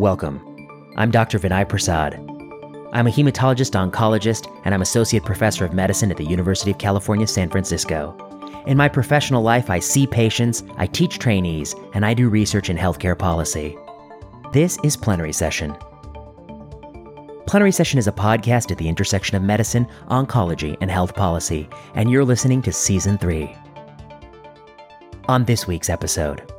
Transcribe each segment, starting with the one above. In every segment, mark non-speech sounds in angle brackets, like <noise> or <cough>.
Welcome. I'm Dr. Vinay Prasad. I'm a hematologist oncologist, and I'm associate professor of medicine at the University of California, San Francisco. In my professional life, I see patients, I teach trainees, and I do research in healthcare policy. This is Plenary Session. Plenary Session is a podcast at the intersection of medicine, oncology, and health policy, and you're listening to Season 3. On this week's episode,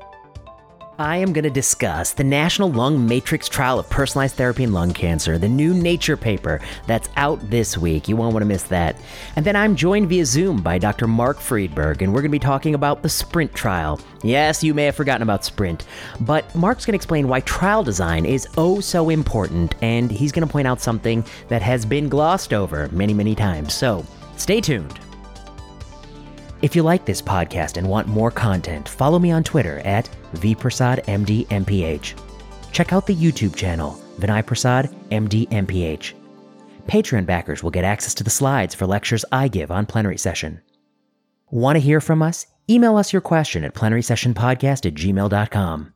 I am going to discuss the National Lung Matrix trial of personalized therapy in lung cancer, the new Nature paper that's out this week. You won't want to miss that. And then I'm joined via Zoom by Dr. Mark Friedberg, and we're going to be talking about the SPRINT trial. Yes, you may have forgotten about SPRINT, but Mark's going to explain why trial design is oh so important, and he's going to point out something that has been glossed over many, many times. So stay tuned. If you like this podcast and want more content, follow me on Twitter at vprasadmdmph. Check out the YouTube channel, Vinay Prasad MD Patreon backers will get access to the slides for lectures I give on plenary session. Want to hear from us? Email us your question at plenarysessionpodcast at gmail.com.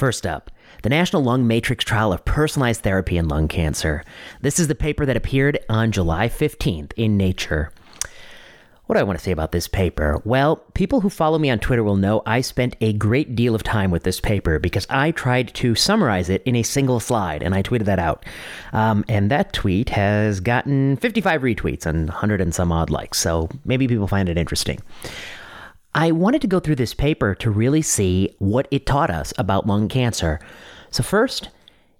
First up, the National Lung Matrix Trial of Personalized Therapy in Lung Cancer. This is the paper that appeared on July 15th in Nature. What do I want to say about this paper? Well, people who follow me on Twitter will know I spent a great deal of time with this paper because I tried to summarize it in a single slide and I tweeted that out. Um, and that tweet has gotten 55 retweets and 100 and some odd likes, so maybe people find it interesting. I wanted to go through this paper to really see what it taught us about lung cancer. So, first,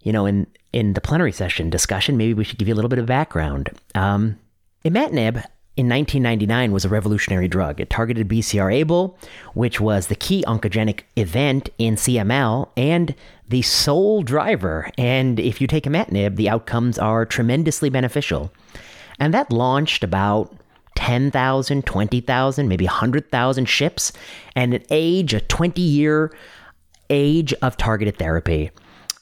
you know, in, in the plenary session discussion, maybe we should give you a little bit of background. Um, imatinib in 1999 was a revolutionary drug. It targeted BCR-ABL, which was the key oncogenic event in CML and the sole driver. And if you take imatinib, the outcomes are tremendously beneficial. And that launched about 10,000, 20,000, maybe 100,000 ships, and an age, a 20 year age of targeted therapy.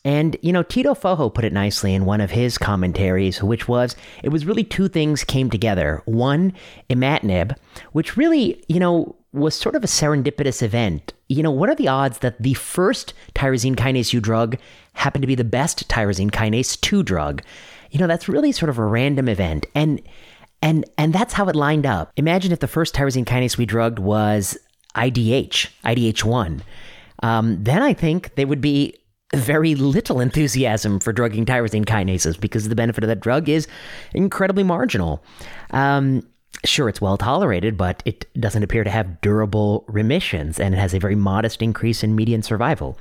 And, you know, Tito Fojo put it nicely in one of his commentaries, which was it was really two things came together. One, imatinib, which really, you know, was sort of a serendipitous event. You know, what are the odds that the first tyrosine kinase 2 drug happened to be the best tyrosine kinase 2 drug? You know, that's really sort of a random event. And and and that's how it lined up. Imagine if the first tyrosine kinase we drugged was IDH, IDH1. Um, then I think there would be very little enthusiasm for drugging tyrosine kinases because the benefit of that drug is incredibly marginal. Um, sure, it's well tolerated, but it doesn't appear to have durable remissions, and it has a very modest increase in median survival.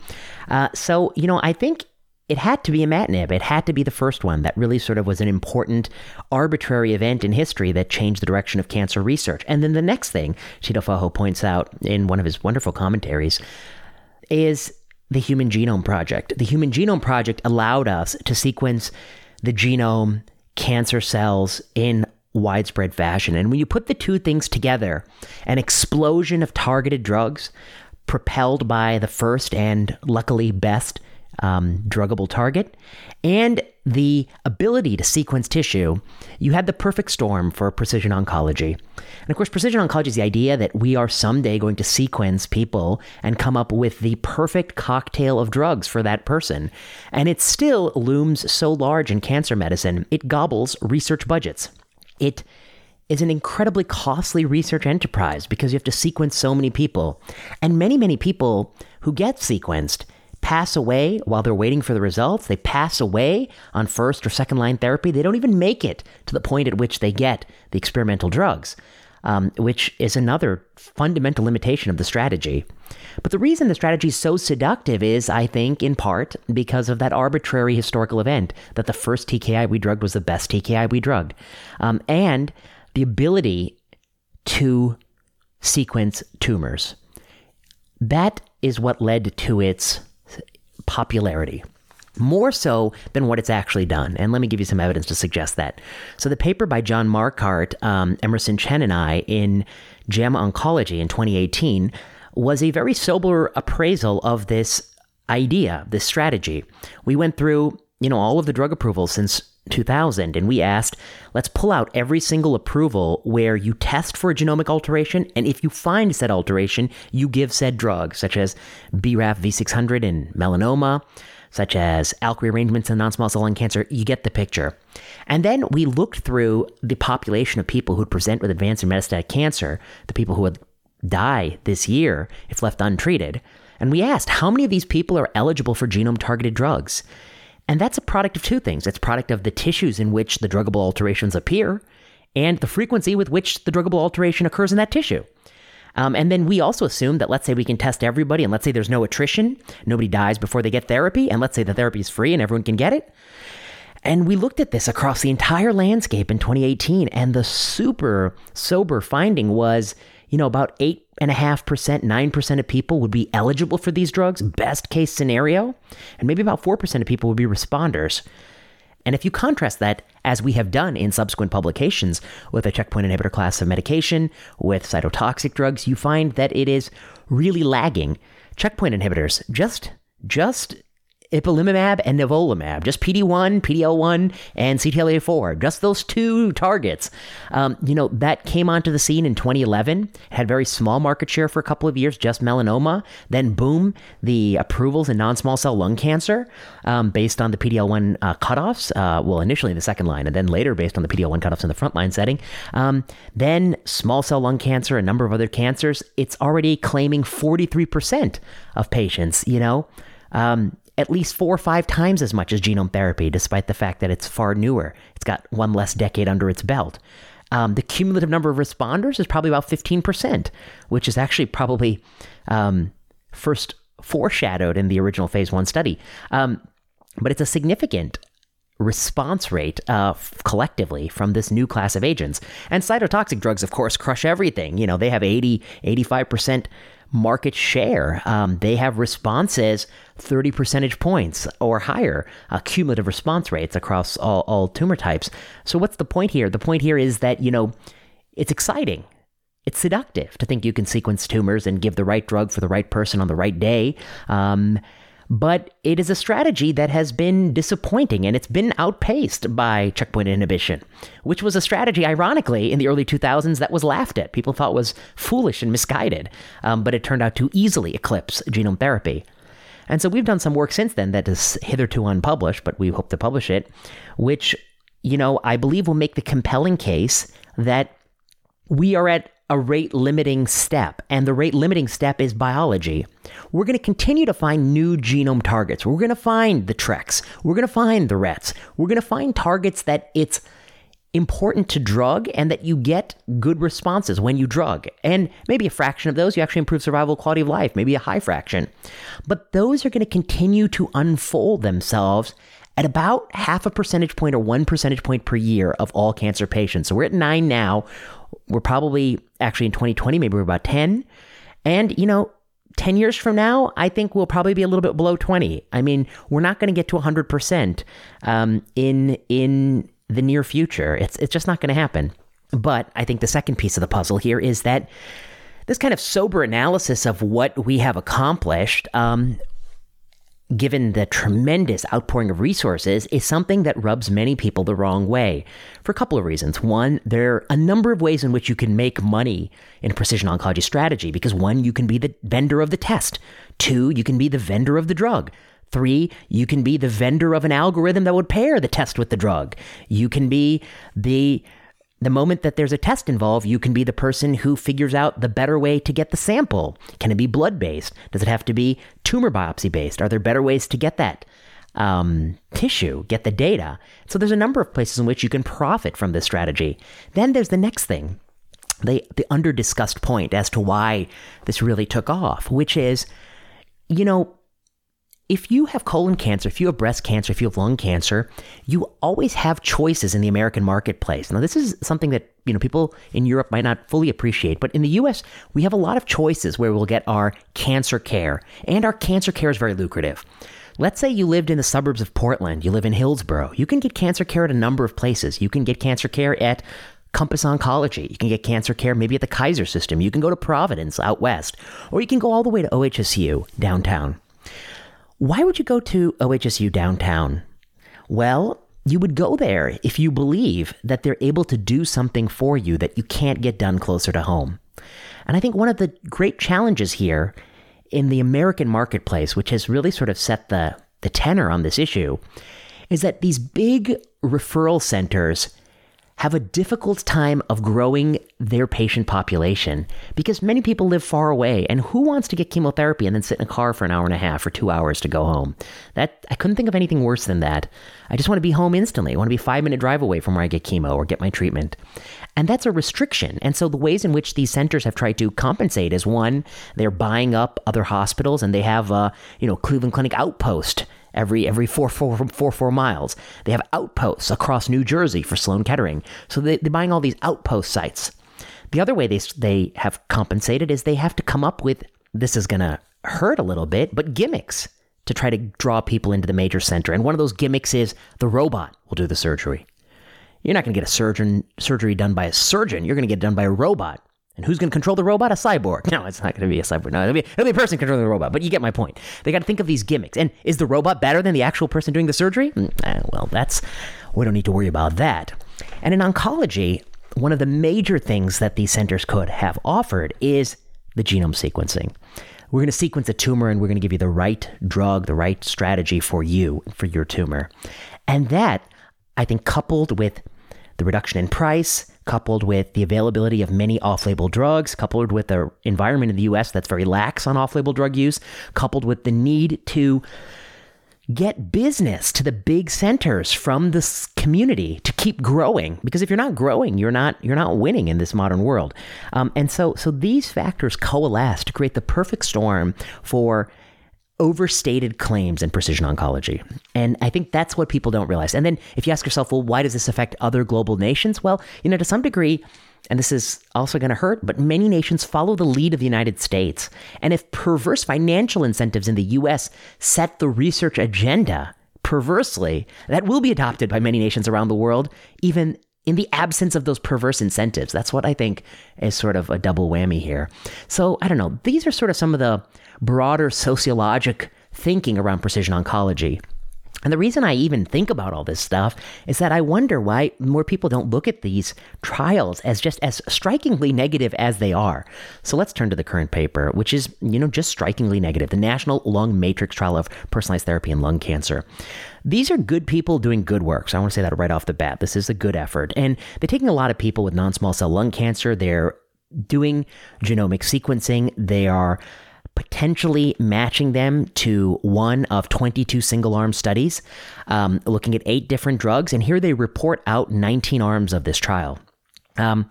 Uh, so, you know, I think it had to be a imatinib. It had to be the first one that really sort of was an important arbitrary event in history that changed the direction of cancer research. And then the next thing Tito Fojo points out in one of his wonderful commentaries is the Human Genome Project. The Human Genome Project allowed us to sequence the genome, cancer cells in widespread fashion. And when you put the two things together, an explosion of targeted drugs propelled by the first and luckily best um, druggable target, and the ability to sequence tissue, you had the perfect storm for precision oncology. And of course, precision oncology is the idea that we are someday going to sequence people and come up with the perfect cocktail of drugs for that person. And it still looms so large in cancer medicine, it gobbles research budgets. It is an incredibly costly research enterprise because you have to sequence so many people. And many, many people who get sequenced pass away while they're waiting for the results. They pass away on first or second line therapy. They don't even make it to the point at which they get the experimental drugs, um, which is another fundamental limitation of the strategy. But the reason the strategy is so seductive is, I think, in part because of that arbitrary historical event that the first TKI we drugged was the best TKI we drugged, um, and the ability to sequence tumors. That is what led to its popularity more so than what it's actually done. And let me give you some evidence to suggest that. So, the paper by John Marquart, um, Emerson Chen, and I in JAMA Oncology in 2018 was a very sober appraisal of this idea, this strategy. We went through, you know, all of the drug approvals since 2000 and we asked let's pull out every single approval where you test for a genomic alteration and if you find said alteration you give said drug such as BRAF V600 in melanoma such as ALK rearrangements in non-small cell lung cancer. You get the picture. And then we looked through the population of people who'd present with advanced and metastatic cancer the people who would die this year if left untreated and we asked how many of these people are eligible for genome targeted drugs and that's a product of two things. It's product of the tissues in which the druggable alterations appear and the frequency with which the druggable alteration occurs in that tissue. Um, and then we also assume that let's say we can test everybody and let's say there's no attrition, nobody dies before they get therapy, and let's say the therapy is free and everyone can get it. And we looked at this across the entire landscape in 2018, and the super sober finding was you know, about 8.5%, 9% of people would be eligible for these drugs, best case scenario, and maybe about 4% of people would be responders. And if you contrast that, as we have done in subsequent publications with a checkpoint inhibitor class of medication, with cytotoxic drugs, you find that it is really lagging. Checkpoint inhibitors, just just ipilimumab and nivolumab, just PD1, PDL1, and CTLA4, just those two targets. Um, you know, that came onto the scene in 2011, had very small market share for a couple of years, just melanoma. Then, boom, the approvals in non small cell lung cancer um, based on the PDL1 uh, cutoffs. Uh, well, initially in the second line, and then later based on the PDL1 cutoffs in the frontline setting. Um, then, small cell lung cancer, a number of other cancers, it's already claiming 43% of patients, you know. Um, at least four or five times as much as genome therapy, despite the fact that it's far newer. It's got one less decade under its belt. Um, the cumulative number of responders is probably about 15%, which is actually probably um, first foreshadowed in the original phase one study. Um, but it's a significant response rate uh, collectively from this new class of agents. And cytotoxic drugs, of course, crush everything. You know, they have 80, 85% market share. Um, they have responses 30 percentage points or higher, uh, cumulative response rates across all, all tumor types. So, what's the point here? The point here is that, you know, it's exciting. It's seductive to think you can sequence tumors and give the right drug for the right person on the right day. Um, but it is a strategy that has been disappointing and it's been outpaced by checkpoint inhibition, which was a strategy, ironically, in the early 2000s that was laughed at. People thought was foolish and misguided, um, but it turned out to easily eclipse genome therapy. And so we've done some work since then that is hitherto unpublished, but we hope to publish it, which, you know, I believe will make the compelling case that we are at a rate limiting step, and the rate limiting step is biology. We're going to continue to find new genome targets. We're going to find the TRKs. We're going to find the RETs. We're going to find targets that it's important to drug and that you get good responses when you drug. And maybe a fraction of those you actually improve survival quality of life, maybe a high fraction. But those are going to continue to unfold themselves at about half a percentage point or one percentage point per year of all cancer patients. So we're at nine now. We're probably actually in 2020, maybe we're about 10. And, you know, 10 years from now, I think we'll probably be a little bit below 20. I mean, we're not going to get to 100% um, in, in the near future. It's, it's just not going to happen. But I think the second piece of the puzzle here is that this kind of sober analysis of what we have accomplished um, given the tremendous outpouring of resources, is something that rubs many people the wrong way for a couple of reasons. One, there are a number of ways in which you can make money in precision oncology strategy because one, you can be the vendor of the test. Two, you can be the vendor of the drug. Three, you can be the vendor of an algorithm that would pair the test with the drug. You can be the the moment that there's a test involved, you can be the person who figures out the better way to get the sample. Can it be blood based? Does it have to be tumor biopsy based? Are there better ways to get that um, tissue, get the data? So there's a number of places in which you can profit from this strategy. Then there's the next thing, the the under discussed point as to why this really took off, which is, you know, if you have colon cancer, if you have breast cancer, if you have lung cancer, you always have choices in the American marketplace. Now, this is something that you know people in Europe might not fully appreciate, but in the U.S. we have a lot of choices where we'll get our cancer care, and our cancer care is very lucrative. Let's say you lived in the suburbs of Portland, you live in Hillsboro. You can get cancer care at a number of places. You can get cancer care at Compass Oncology. You can get cancer care maybe at the Kaiser System. You can go to Providence out west, or you can go all the way to OHSU downtown. Why would you go to OHSU downtown? Well, you would go there if you believe that they're able to do something for you that you can't get done closer to home. And I think one of the great challenges here in the American marketplace, which has really sort of set the, the tenor on this issue, is that these big referral centers have a difficult time of growing their patient population because many people live far away. And who wants to get chemotherapy and then sit in a car for an hour and a half or 2 hours to go home? That I couldn't think of anything worse than that. I just want to be home instantly. I want to be 5 minute drive away from where I get chemo or get my treatment. And that's a restriction. And so the ways in which these centers have tried to compensate is one they're buying up other hospitals and they have a you know Cleveland Clinic outpost every every four, four, four, four miles. They have outposts across New Jersey for Sloan Kettering. So they, they're buying all these outpost sites. The other way they, they have compensated is they have to come up with this is going to hurt a little bit, but gimmicks to try to draw people into the major center. And one of those gimmicks is the robot will do the surgery. You're not going to get a surgeon surgery done by a surgeon. You're going to get it done by a robot. And who's going to control the robot? A cyborg. No, it's not going to be a cyborg. No, it'll be, it'll be a person controlling the robot. But you get my point. They got to think of these gimmicks. And is the robot better than the actual person doing the surgery? Mm, eh, well, that's we don't need to worry about that. And in oncology, one of the major things that these centers could have offered is the genome sequencing. We're going to sequence a tumor and we're going to give you the right drug, the right strategy for you, for your tumor. And that, I think, coupled with the reduction in price, coupled with the availability of many off label drugs, coupled with the environment in the US that's very lax on off label drug use, coupled with the need to get business to the big centers from this community to keep growing. Because if you're not growing you're not you're not winning in this modern world. Um, and so so these factors coalesce to create the perfect storm for overstated claims in precision oncology. And I think that's what people don't realize. And then if you ask yourself, well, why does this affect other global nations? Well, you know, to some degree, and this is also going to hurt, but many nations follow the lead of the United States. And if perverse financial incentives in the US set the research agenda perversely, that will be adopted by many nations around the world, even in the absence of those perverse incentives. That's what I think is sort of a double whammy here. So I don't know. These are sort of some of the broader sociologic thinking around precision oncology. And the reason I even think about all this stuff is that I wonder why more people don't look at these trials as just as strikingly negative as they are. So let's turn to the current paper, which is, you know, just strikingly negative. The National Lung Matrix Trial of Personalized Therapy in Lung Cancer. These are good people doing good work. So I want to say that right off the bat. This is a good effort. And they're taking a lot of people with non small cell lung cancer. They're doing genomic sequencing. They are potentially matching them to one of 22 single arm studies, um, looking at eight different drugs. And here they report out 19 arms of this trial. Um,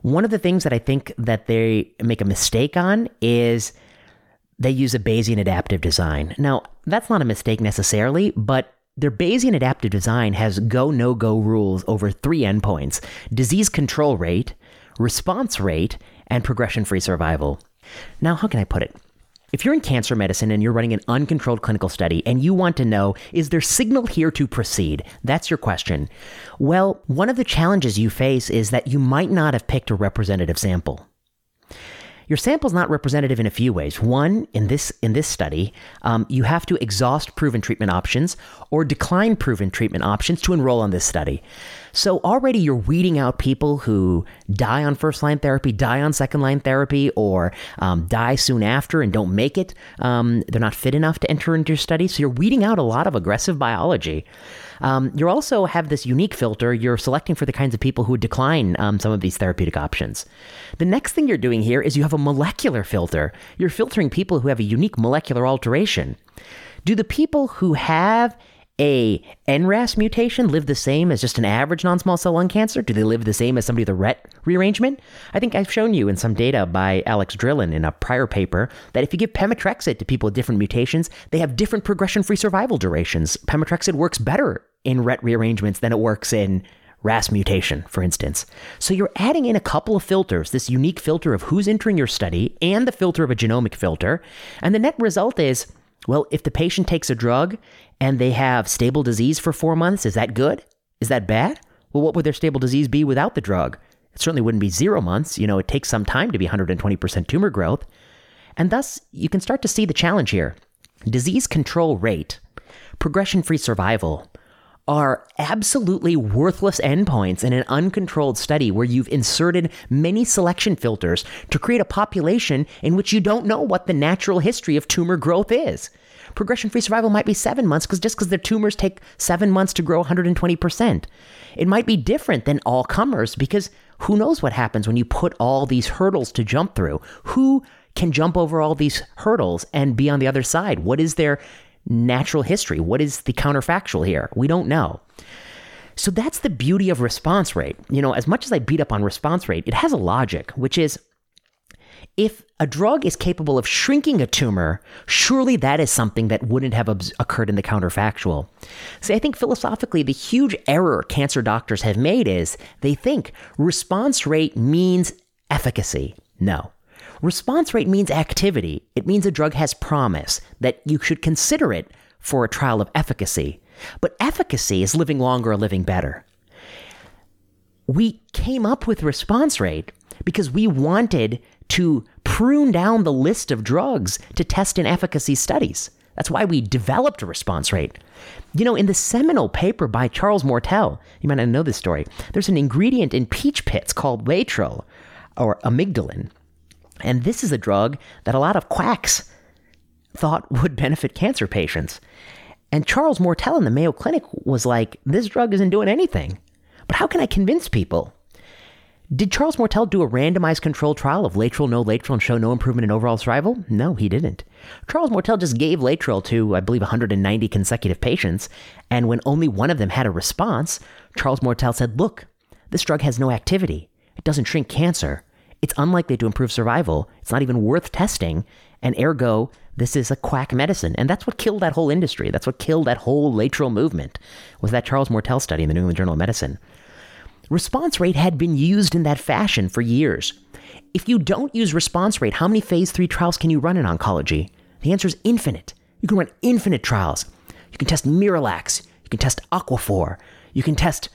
one of the things that I think that they make a mistake on is they use a Bayesian adaptive design. Now, that's not a mistake necessarily, but their Bayesian adaptive design has go no go rules over three endpoints disease control rate, response rate, and progression free survival. Now, how can I put it? If you're in cancer medicine and you're running an uncontrolled clinical study and you want to know, is there signal here to proceed? That's your question. Well, one of the challenges you face is that you might not have picked a representative sample. Your sample is not representative in a few ways. One, in this in this study, um, you have to exhaust proven treatment options or decline proven treatment options to enroll on this study. So already you're weeding out people who die on first line therapy, die on second line therapy, or um, die soon after and don't make it. Um, they're not fit enough to enter into your study. So you're weeding out a lot of aggressive biology. Um, you also have this unique filter. You're selecting for the kinds of people who would decline um, some of these therapeutic options. The next thing you're doing here is you have a molecular filter. You're filtering people who have a unique molecular alteration. Do the people who have a NRAS mutation live the same as just an average non-small cell lung cancer? Do they live the same as somebody with a RET rearrangement? I think I've shown you in some data by Alex Drilon in a prior paper that if you give pemetrexed to people with different mutations, they have different progression-free survival durations. Pemetrexed works better in RET rearrangements than it works in RAS mutation, for instance. So you're adding in a couple of filters, this unique filter of who's entering your study and the filter of a genomic filter. And the net result is well, if the patient takes a drug and they have stable disease for four months, is that good? Is that bad? Well, what would their stable disease be without the drug? It certainly wouldn't be zero months. You know, it takes some time to be 120% tumor growth. And thus, you can start to see the challenge here. Disease control rate, progression free survival, are absolutely worthless endpoints in an uncontrolled study where you've inserted many selection filters to create a population in which you don't know what the natural history of tumor growth is. Progression free survival might be seven months because just because their tumors take seven months to grow 120%. It might be different than all comers because who knows what happens when you put all these hurdles to jump through? Who can jump over all these hurdles and be on the other side? What is their natural history? What is the counterfactual here? We don't know. So that's the beauty of response rate. You know, as much as I beat up on response rate, it has a logic, which is if a drug is capable of shrinking a tumor, surely that is something that wouldn't have occurred in the counterfactual. See, I think philosophically, the huge error cancer doctors have made is they think response rate means efficacy. No. Response rate means activity. It means a drug has promise, that you should consider it for a trial of efficacy. But efficacy is living longer or living better. We came up with response rate because we wanted to prune down the list of drugs to test in efficacy studies. That's why we developed a response rate. You know, in the seminal paper by Charles Moertel, you might not know this story, there's an ingredient in peach pits called Laetrile or amygdalin. And this is a drug that a lot of quacks thought <laughs> would benefit cancer patients. And Charles Moertel in the Mayo Clinic was like, this drug isn't doing anything. But how can I convince people? Did Charles Moertel do a randomized controlled trial of Laetrile, no Laetrile, and show no improvement in overall survival? No, he didn't. Charles Moertel just gave Laetrile to, I believe, 190 consecutive patients, and when only one of them had a response, Charles Moertel said, Look, this drug has no activity. It doesn't shrink cancer. It's unlikely to improve survival. It's not even worth testing. And ergo, this is a quack medicine. And that's what killed that whole industry. That's what killed that whole Laetrile movement, was that Charles Moertel study in the New England Journal of Medicine. Response rate had been used in that fashion for years. If you don't use response rate, how many phase three trials can you run in oncology? The answer is infinite. You can run infinite trials. You can test Miralax. You can test Aquaphor. You can test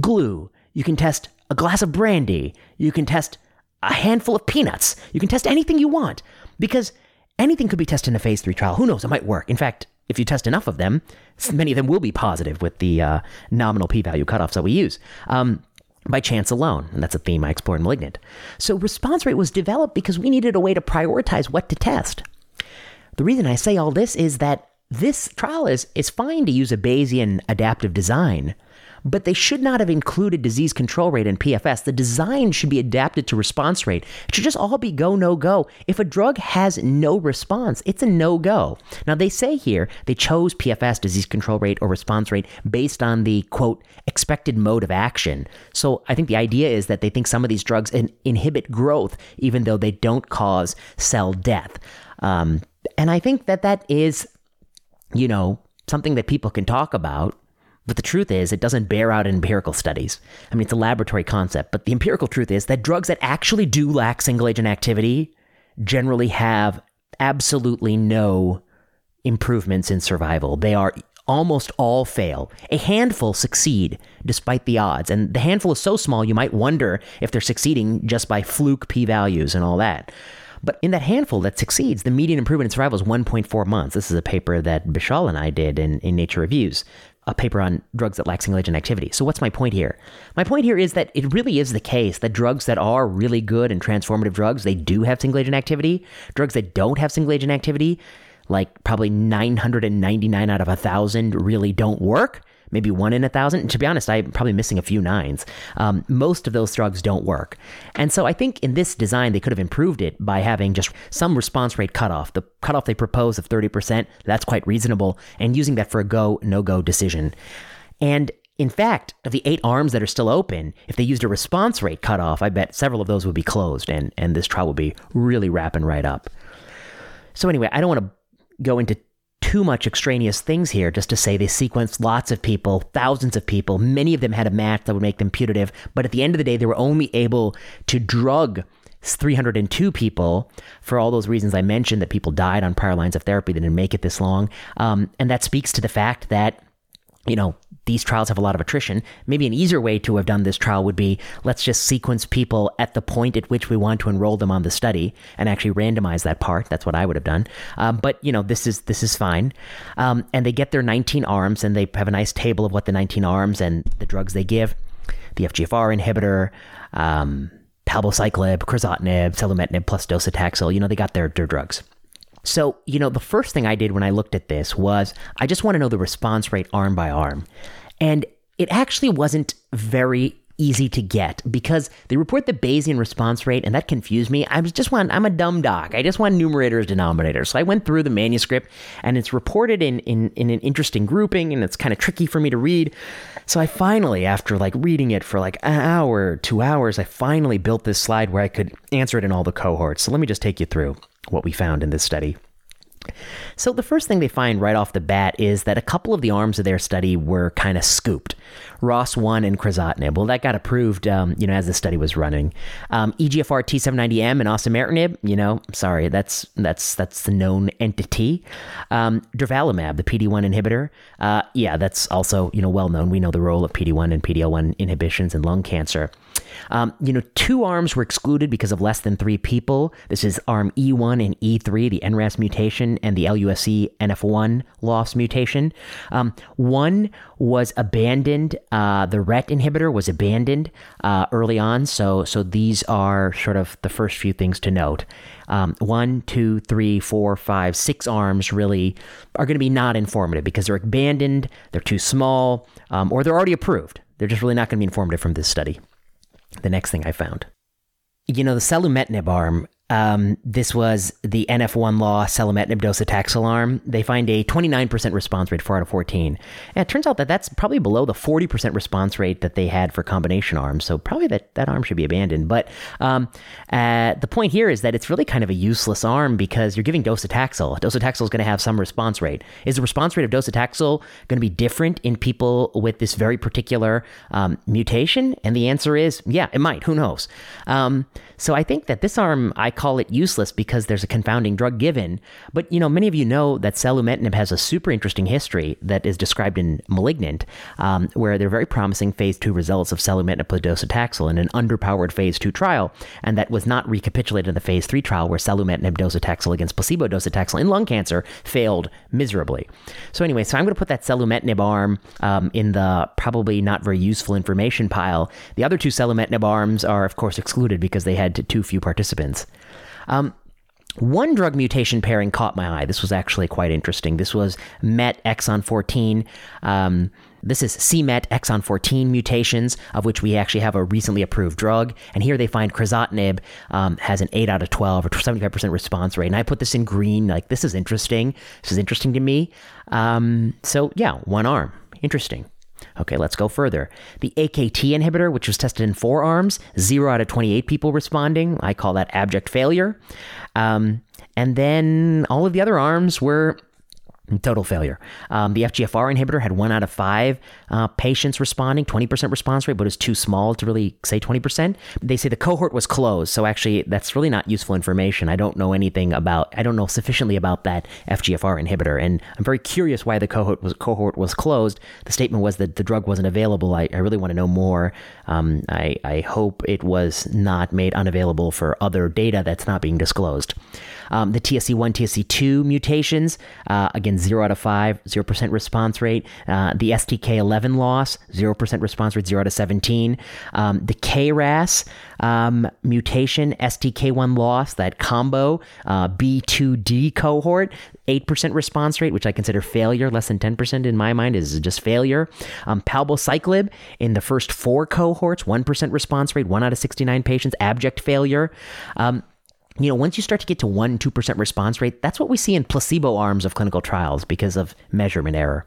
glue. You can test a glass of brandy. You can test a handful of peanuts. You can test anything you want because anything could be tested in a phase three trial. Who knows? It might work. In fact, if you test enough of them, many of them will be positive with the uh, nominal p value cutoffs that we use. Um, by chance alone, and that's a theme I explore in Malignant. So, response rate was developed because we needed a way to prioritize what to test. The reason I say all this is that this trial is, is fine to use a Bayesian adaptive design, but they should not have included disease control rate and PFS. The design should be adapted to response rate. It should just all be go, no go. If a drug has no response, it's a no go. Now, they say here they chose PFS, disease control rate, or response rate based on the quote, expected mode of action. So I think the idea is that they think some of these drugs in- inhibit growth, even though they don't cause cell death. Um, and I think that that is, you know, something that people can talk about but the truth is, it doesn't bear out in empirical studies. I mean, it's a laboratory concept, but the empirical truth is that drugs that actually do lack single agent activity generally have absolutely no improvements in survival. They are almost all fail. A handful succeed despite the odds. And the handful is so small, you might wonder if they're succeeding just by fluke p values and all that. But in that handful that succeeds, the median improvement in survival is 1.4 months. This is a paper that Bishal and I did in, in Nature Reviews a paper on drugs that lack single agent activity. So, what's my point here? My point here is that it really is the case that drugs that are really good and transformative drugs, they do have single agent activity. Drugs that don't have single agent activity, like probably 999 out of a thousand, really don't work maybe one in a thousand. To be honest, I'm probably missing a few nines. Um, most of those drugs don't work. And so I think in this design, they could have improved it by having just some response rate cutoff. The cutoff they propose of 30%, that's quite reasonable, and using that for a go, no go decision. And in fact, of the eight arms that are still open, if they used a response rate cutoff, I bet several of those would be closed and, and this trial would be really wrapping right up. So, anyway, I don't want to go into too much extraneous things here just to say they sequenced lots of people, thousands of people. Many of them had a match that would make them putative, but at the end of the day, they were only able to drug 302 people for all those reasons I mentioned that people died on prior lines of therapy that didn't make it this long. Um, and that speaks to the fact that, you know, these trials have a lot of attrition. Maybe an easier way to have done this trial would be let's just sequence people at the point at which we want to enroll them on the study and actually randomize that part. That's what I would have done. Um, but you know, this is this is fine. Um, and they get their 19 arms, and they have a nice table of what the 19 arms and the drugs they give. The FGFR inhibitor. Um, palbociclib, crizotinib, selumetinib plus docetaxel. You know, they got their, their drugs. So, you know, the first thing I did when I looked at this was I just want to know the response rate arm by arm. And it actually wasn't very easy to get because they report the Bayesian response rate, and that confused me. I was just want I'm a dumb doc. I just want numerators, denominators. So I went through the manuscript, and it's reported in in, in an interesting grouping, and it's kind of tricky for me to read. So I finally, after like reading it for like an hour, two hours, I finally built this slide where I could answer it in all the cohorts. So let me just take you through what we found in this study. So, the first thing they find right off the bat is that a couple of the arms of their study were kind of scooped. ROS1 and crizotinib. Well, that got approved, um, you know, as the study was running. Um, EGFR T790M and osimertinib, you know, sorry, that's that's that's the known entity. Um, the PD1 inhibitor, uh, yeah, that's also you know well known. We know the role of PD1 and PDL1 inhibitions in lung cancer. Um, you know, two arms were excluded because of less than three people. This is arm E1 and E3, the NRAS mutation and the LUSC NF1 loss mutation. Um, one was abandoned. Uh, the RET inhibitor was abandoned uh, early on. So, so these are sort of the first few things to note. Um, one, two, three, four, five, six arms really are going to be not informative because they're abandoned, they're too small, um, or they're already approved. They're just really not going to be informative from this study the next thing I found. You know, the selumetinib arm um, this was the NF1 loss selumetinib docetaxel arm. They find a 29% response rate, 4 out of 14. And it turns out that that's probably below the 40% response rate that they had for combination arms. So probably that, that arm should be abandoned. But um, uh, the point here is that it's really kind of a useless arm because you're giving docetaxel. Docetaxel is going to have some response rate. Is the response rate of docetaxel going to be different in people with this very particular um, mutation? And the answer is, yeah, it might. Who knows? Um, so I think that this arm, I call it useless because there's a confounding drug given. But, you know, many of you know that selumetinib has a super interesting history that is described in Malignant, um, where there are very promising phase two results of selumetinib plus docetaxel in an underpowered phase two trial, and that was not recapitulated in the phase three trial where selumetinib docetaxel against placebo docetaxel in lung cancer failed miserably. So anyway, so I'm going to put that selumetinib arm um, in the probably not very useful information pile. The other two selumetinib arms are, of course, excluded because they had too few participants. Um, one drug mutation pairing caught my eye. This was actually quite interesting. This was MET exon 14. Um, this is c-MET exon 14 mutations, of which we actually have a recently approved drug. And here they find crizotinib um, has an 8 out of 12 or 75% response rate. And I put this in green, like, this is interesting. This is interesting to me. Um, so, yeah, one arm. Interesting. Okay, let's go further. The AKT inhibitor, which was tested in four arms, zero out of 28 people responding. I call that abject failure. Um, and then all of the other arms were Total failure. Um, the FGFR inhibitor had one out of five uh, patients responding, 20% response rate, but it's too small to really say 20%. They say the cohort was closed. So actually, that's really not useful information. I don't know anything about, I don't know sufficiently about that FGFR inhibitor. And I'm very curious why the cohort was, cohort was closed. The statement was that the drug wasn't available. I, I really want to know more. Um, I, I hope it was not made unavailable for other data that's not being disclosed. Um, the TSC1, TSC2 mutations, uh, again, 0 out of 5, 0% response rate. Uh, the STK11 loss, 0% response rate, 0 out of 17. Um, the KRAS um, mutation, STK1 loss, that combo uh, B2D cohort, 8% response rate, which I consider failure. Less than 10% in my mind is just failure. Um, palbociclib in the first four cohorts, 1% response rate, 1 out of 69 patients, abject failure. Um, you know, once you start to get to 1 2% response rate, that's what we see in placebo arms of clinical trials because of measurement error.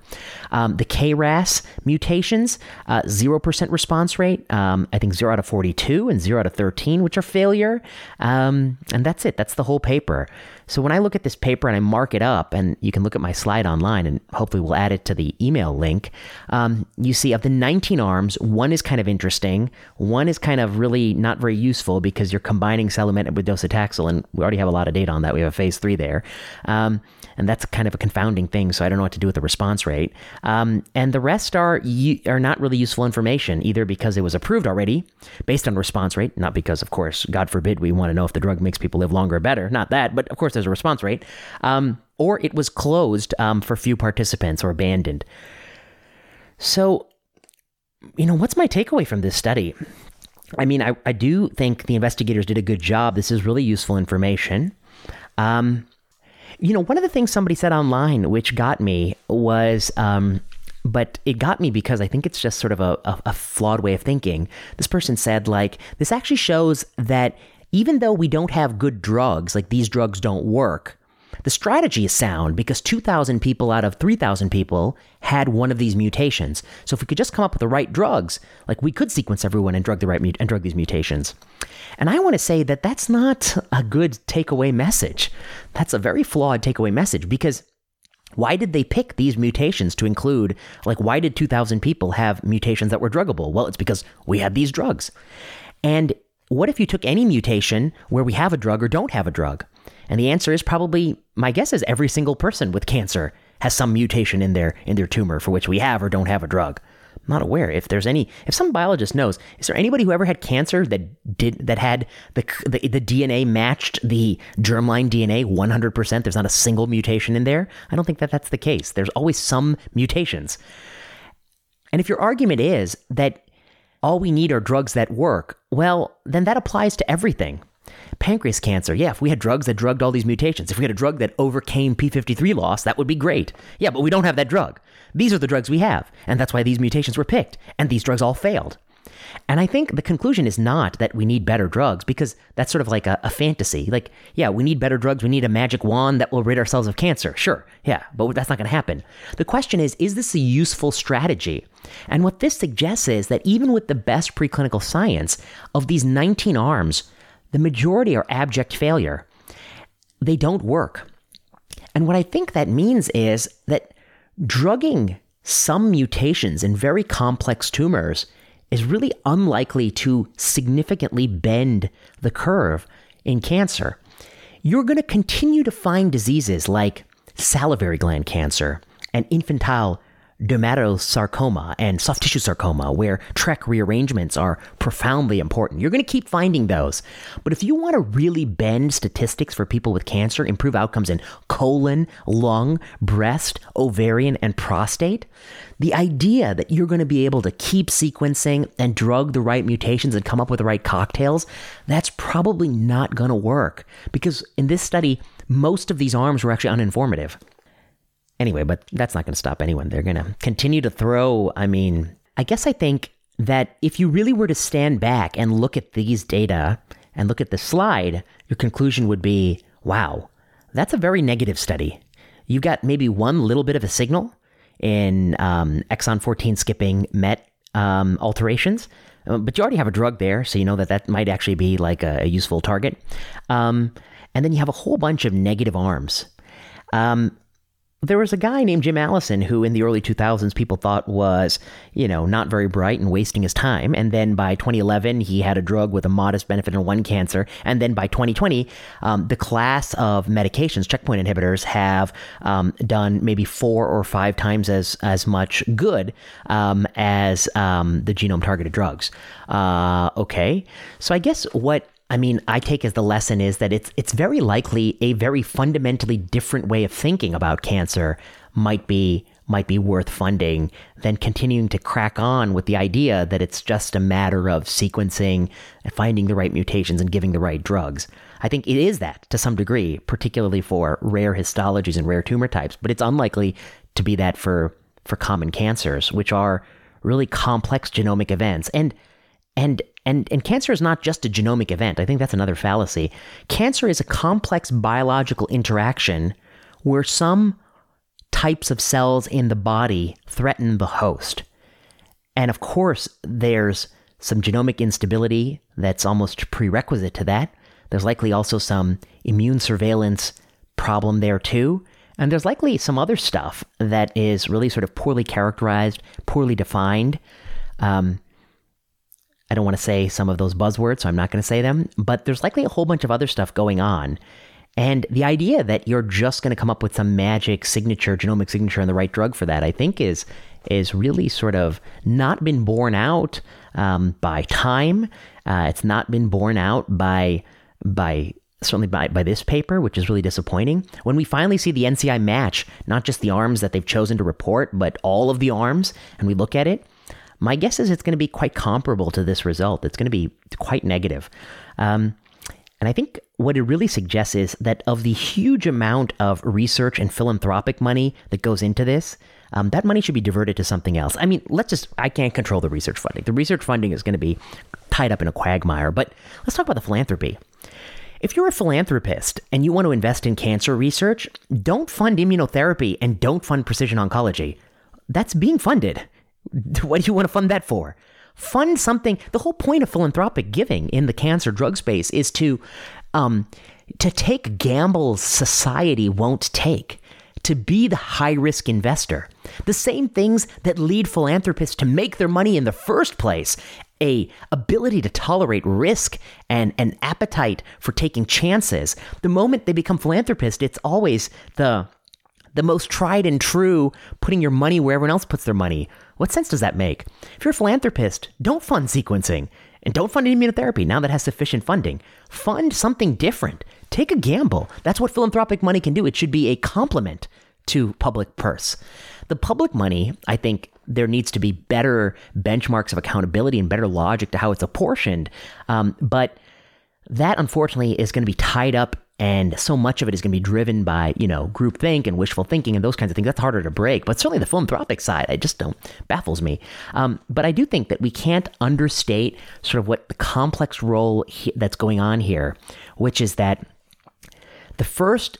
Um, the KRAS mutations, uh, 0% response rate, um, I think 0 out of 42 and 0 out of 13, which are failure. Um, and that's it. That's the whole paper. So when I look at this paper and I mark it up, and you can look at my slide online, and hopefully we'll add it to the email link, um, you see of the 19 arms, one is kind of interesting. One is kind of really not very useful because you're combining selumetinib with docetaxel and we already have a lot of data on that. We have a phase three there. Um, and that's kind of a confounding thing. So I don't know what to do with the response rate. Um, and the rest are are not really useful information, either because it was approved already based on response rate, not because, of course, God forbid, we want to know if the drug makes people live longer or better. Not that, but of course, there's a response rate. Um, or it was closed um, for few participants or abandoned. So, you know, what's my takeaway from this study? I mean, I, I do think the investigators did a good job. This is really useful information. Um, you know, one of the things somebody said online, which got me, was, um, but it got me because I think it's just sort of a, a, a flawed way of thinking. This person said, like, this actually shows that even though we don't have good drugs, like these drugs don't work, the strategy is sound because 2,000 people out of 3,000 people had one of these mutations. So if we could just come up with the right drugs, like we could sequence everyone and drug the right and drug these mutations. And I want to say that that's not a good takeaway message. That's a very flawed takeaway message because why did they pick these mutations to include like why did 2000 people have mutations that were druggable? Well, it's because we had these drugs. And what if you took any mutation where we have a drug or don't have a drug? And the answer is probably my guess is every single person with cancer has some mutation in their in their tumor for which we have or don't have a drug. I'm not aware if there's any if some biologist knows is there anybody who ever had cancer that did that had the the, the DNA matched the germline DNA 100% there's not a single mutation in there I don't think that that's the case there's always some mutations and if your argument is that all we need are drugs that work well then that applies to everything Pancreas cancer, yeah, if we had drugs that drugged all these mutations, if we had a drug that overcame P53 loss, that would be great. Yeah, but we don't have that drug. These are the drugs we have, and that's why these mutations were picked, and these drugs all failed. And I think the conclusion is not that we need better drugs because that's sort of like a, a, fantasy. Like, yeah, we need better drugs. We need a magic wand that will rid ourselves of cancer. Sure, yeah, but that's not going to happen. The question is, is this a useful strategy? And what this suggests is that even with the best preclinical science, of these 19 arms, the majority are abject failure. They don't work. And what I think that means is that drugging some mutations in very complex tumors is really unlikely to significantly bend the curve in cancer. You're going to continue to find diseases like salivary gland cancer and infantile dermatosarcoma and soft tissue sarcoma, where TRK rearrangements are profoundly important. You're going to keep finding those. But if you want to really bend statistics for people with cancer, improve outcomes in colon, lung, breast, ovarian, and prostate, the idea that you're going to be able to keep sequencing and drug the right mutations and come up with the right cocktails, that's probably not going to work. Because in this study, most of these arms were actually uninformative. Anyway, but that's not going to stop anyone. They're going to continue to throw. I mean, I guess I think that if you really were to stand back and look at these data and look at the slide, your conclusion would be wow, that's a very negative study. You got maybe one little bit of a signal in um, exon 14 skipping MET um, alterations, uh, but you already have a drug there, so you know that that might actually be like a, a useful target. Um, and then you have a whole bunch of negative arms. Um, there was a guy named Jim Allison who in the early 2000s people thought was, you know, not very bright and wasting his time. And then by 2011, he had a drug with a modest benefit in one cancer. And then by 2020, um, the class of medications, checkpoint inhibitors, have um, done maybe four or five times as, as much good um, as um, the genome targeted drugs. Uh, okay. So I guess what I mean, I take as the lesson is that it's it's very likely a very fundamentally different way of thinking about cancer might be might be worth funding than continuing to crack on with the idea that it's just a matter of sequencing and finding the right mutations and giving the right drugs. I think it is that to some degree, particularly for rare histologies and rare tumor types, but it's unlikely to be that for for common cancers, which are really complex genomic events. And and and and cancer is not just a genomic event. I think that's another fallacy. Cancer is a complex biological interaction where some types of cells in the body threaten the host. And of course, there's some genomic instability that's almost prerequisite to that. There's likely also some immune surveillance problem there too. And there's likely some other stuff that is really sort of poorly characterized, poorly defined. Um, I don't want to say some of those buzzwords, so I'm not going to say them, but there's likely a whole bunch of other stuff going on. And the idea that you're just going to come up with some magic signature, genomic signature, and the right drug for that, I think is is really sort of not been borne out um, by time. Uh, it's not been borne out by by certainly by, by this paper, which is really disappointing. When we finally see the NCI match, not just the arms that they've chosen to report, but all of the arms, and we look at it, my guess is it's going to be quite comparable to this result. It's going to be quite negative. Um, and I think what it really suggests is that of the huge amount of research and philanthropic money that goes into this, um, that money should be diverted to something else. I mean, let's just, I can't control the research funding. The research funding is going to be tied up in a quagmire, but let's talk about the philanthropy. If you're a philanthropist and you want to invest in cancer research, don't fund immunotherapy and don't fund precision oncology. That's being funded. <laughs> What do you want to fund that for? Fund something. The whole point of philanthropic giving in the cancer drug space is to um, to take gambles society won't take. To be the high risk investor. The same things that lead philanthropists to make their money in the first place a ability to tolerate risk and an appetite for taking chances. The moment they become philanthropists, it's always the the most tried and true putting your money where everyone else puts their money. What sense does that make? If you're a philanthropist, don't fund sequencing and don't fund immunotherapy now that has sufficient funding. Fund something different. Take a gamble. That's what philanthropic money can do. It should be a complement to public purse. The public money, I think, there needs to be better benchmarks of accountability and better logic to how it's apportioned. Um, but that unfortunately is going to be tied up and so much of it is going to be driven by you know groupthink and wishful thinking and those kinds of things. That's harder to break but certainly the philanthropic side i just don't baffles me. Um, but i do think that we can't understate sort of what the complex role he, that's going on here which is that the first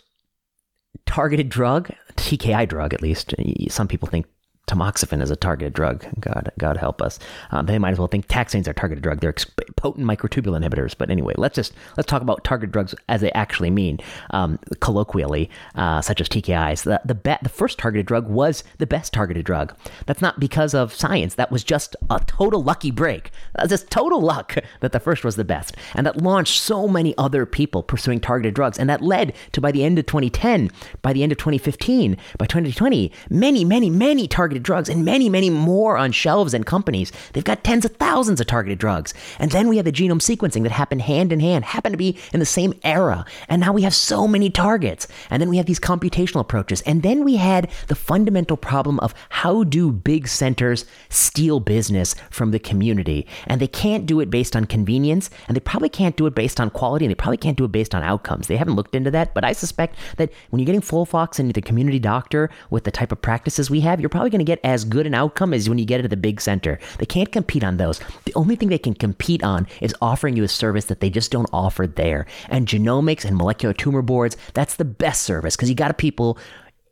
targeted drug tki drug at least some people think tamoxifen is a targeted drug. God, God help us. Um, they might as well think taxanes are targeted drug. They're exp- potent microtubule inhibitors. But anyway, let's just let's talk about targeted drugs as they actually mean, um, colloquially, uh, such as TKIs. The the, be- the first targeted drug was the best targeted drug. That's not because of science. That was just a total lucky break. That's just total luck <laughs> that the first was the best, and that launched so many other people pursuing targeted drugs, and that led to by the end of 2010, by the end of 2015, by 2020, many, many, many targeted targeted drugs and many, many more on shelves and companies. They've got tens of thousands of targeted drugs. And then we have the genome sequencing that happened hand in hand, happened to be in the same era. And now we have so many targets. And then we have these computational approaches. And then we had the fundamental problem of how do big centers steal business from the community? And they can't do it based on convenience, and they probably can't do it based on quality, and they probably can't do it based on outcomes. They haven't looked into that, but I suspect that when you're getting FOLFOX into the community doctor with the type of practices we have, you're probably going to get as good an outcome as when you get it at the big center. They can't compete on those. The only thing they can compete on is offering you a service that they just don't offer there. And genomics and molecular tumor boards, that's the best service because you got people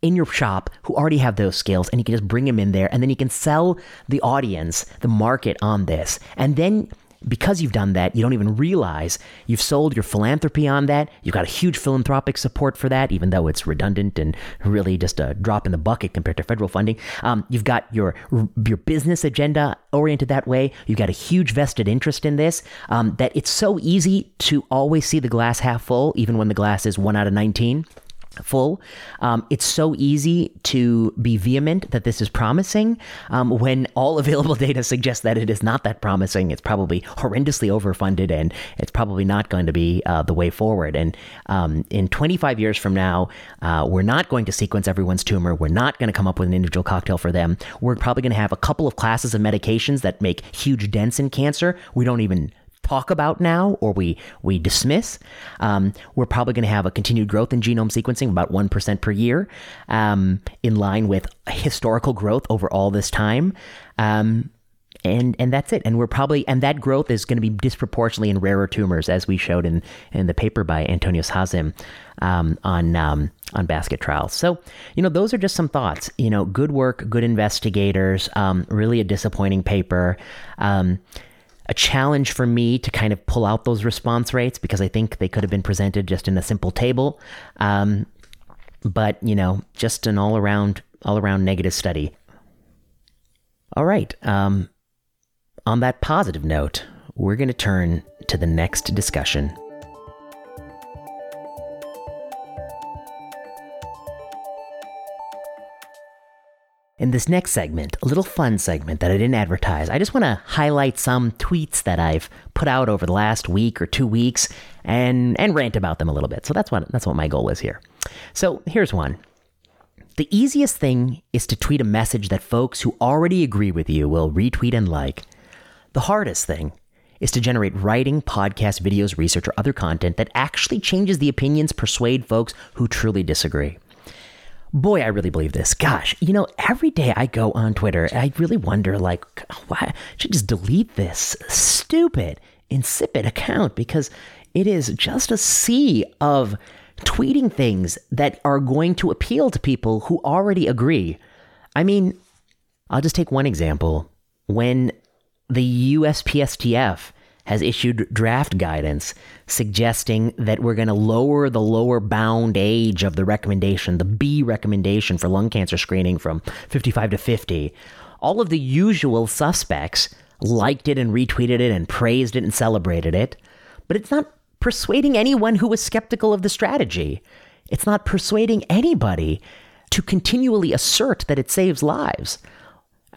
in your shop who already have those skills and you can just bring them in there and then you can sell the audience, the market on this. And then because you've done that, you don't even realize you've sold your philanthropy on that. You've got a huge philanthropic support for that, even though it's redundant and really just a drop in the bucket compared to federal funding. Um, you've got your your business agenda oriented that way. You've got a huge vested interest in this. Um, that it's so easy to always see the glass half full, even when the glass is one out of nineteen full. Um, it's so easy to be vehement that this is promising um, when all <laughs> available data suggests that it is not that promising. It's probably horrendously overfunded and it's probably not going to be uh, the way forward. And um, in 25 years from now, uh, we're not going to sequence everyone's tumor. We're not going to come up with an individual cocktail for them. We're probably going to have a couple of classes of medications that make huge dents in cancer. We don't even talk about now or we we dismiss. Um, we're probably going to have a continued growth in genome sequencing, about one percent per year, um, in line with historical growth over all this time. Um, and and that's it. And we're probably and that growth is going to be disproportionately in rarer tumors, as we showed in in the paper by Antonios Hazim um, on um, on basket trials. So you know those are just some thoughts. You know, good work, good investigators. Um, really a disappointing paper. A challenge for me to kind of pull out those response rates because I think they could have been presented just in a simple table. Um, but you know, just an all around all around negative study. All right. Um, on that positive note, we're going to turn to the next discussion. In this next segment, a little fun segment that I didn't advertise, I just want to highlight some tweets that I've put out over the last week or two weeks and and rant about them a little bit. So that's what that's what my goal is here. So here's one. The easiest thing is to tweet a message that folks who already agree with you will retweet and like. The hardest thing is to generate writing, podcast, videos, research, or other content that actually changes the opinions, persuade folks who truly disagree. Boy, I really believe this. Gosh, you know, every day I go on Twitter, I really wonder, like, why I should just delete this stupid, insipid account because it is just a sea of tweeting things that are going to appeal to people who already agree. I mean, I'll just take one example. When the USPSTF has issued draft guidance suggesting that we're going to lower the lower bound age of the recommendation, the B recommendation for lung cancer screening from 55 to 50. All of the usual suspects liked it and retweeted it and praised it and celebrated it, but it's not persuading anyone who was skeptical of the strategy. It's not persuading anybody to continually assert that it saves lives.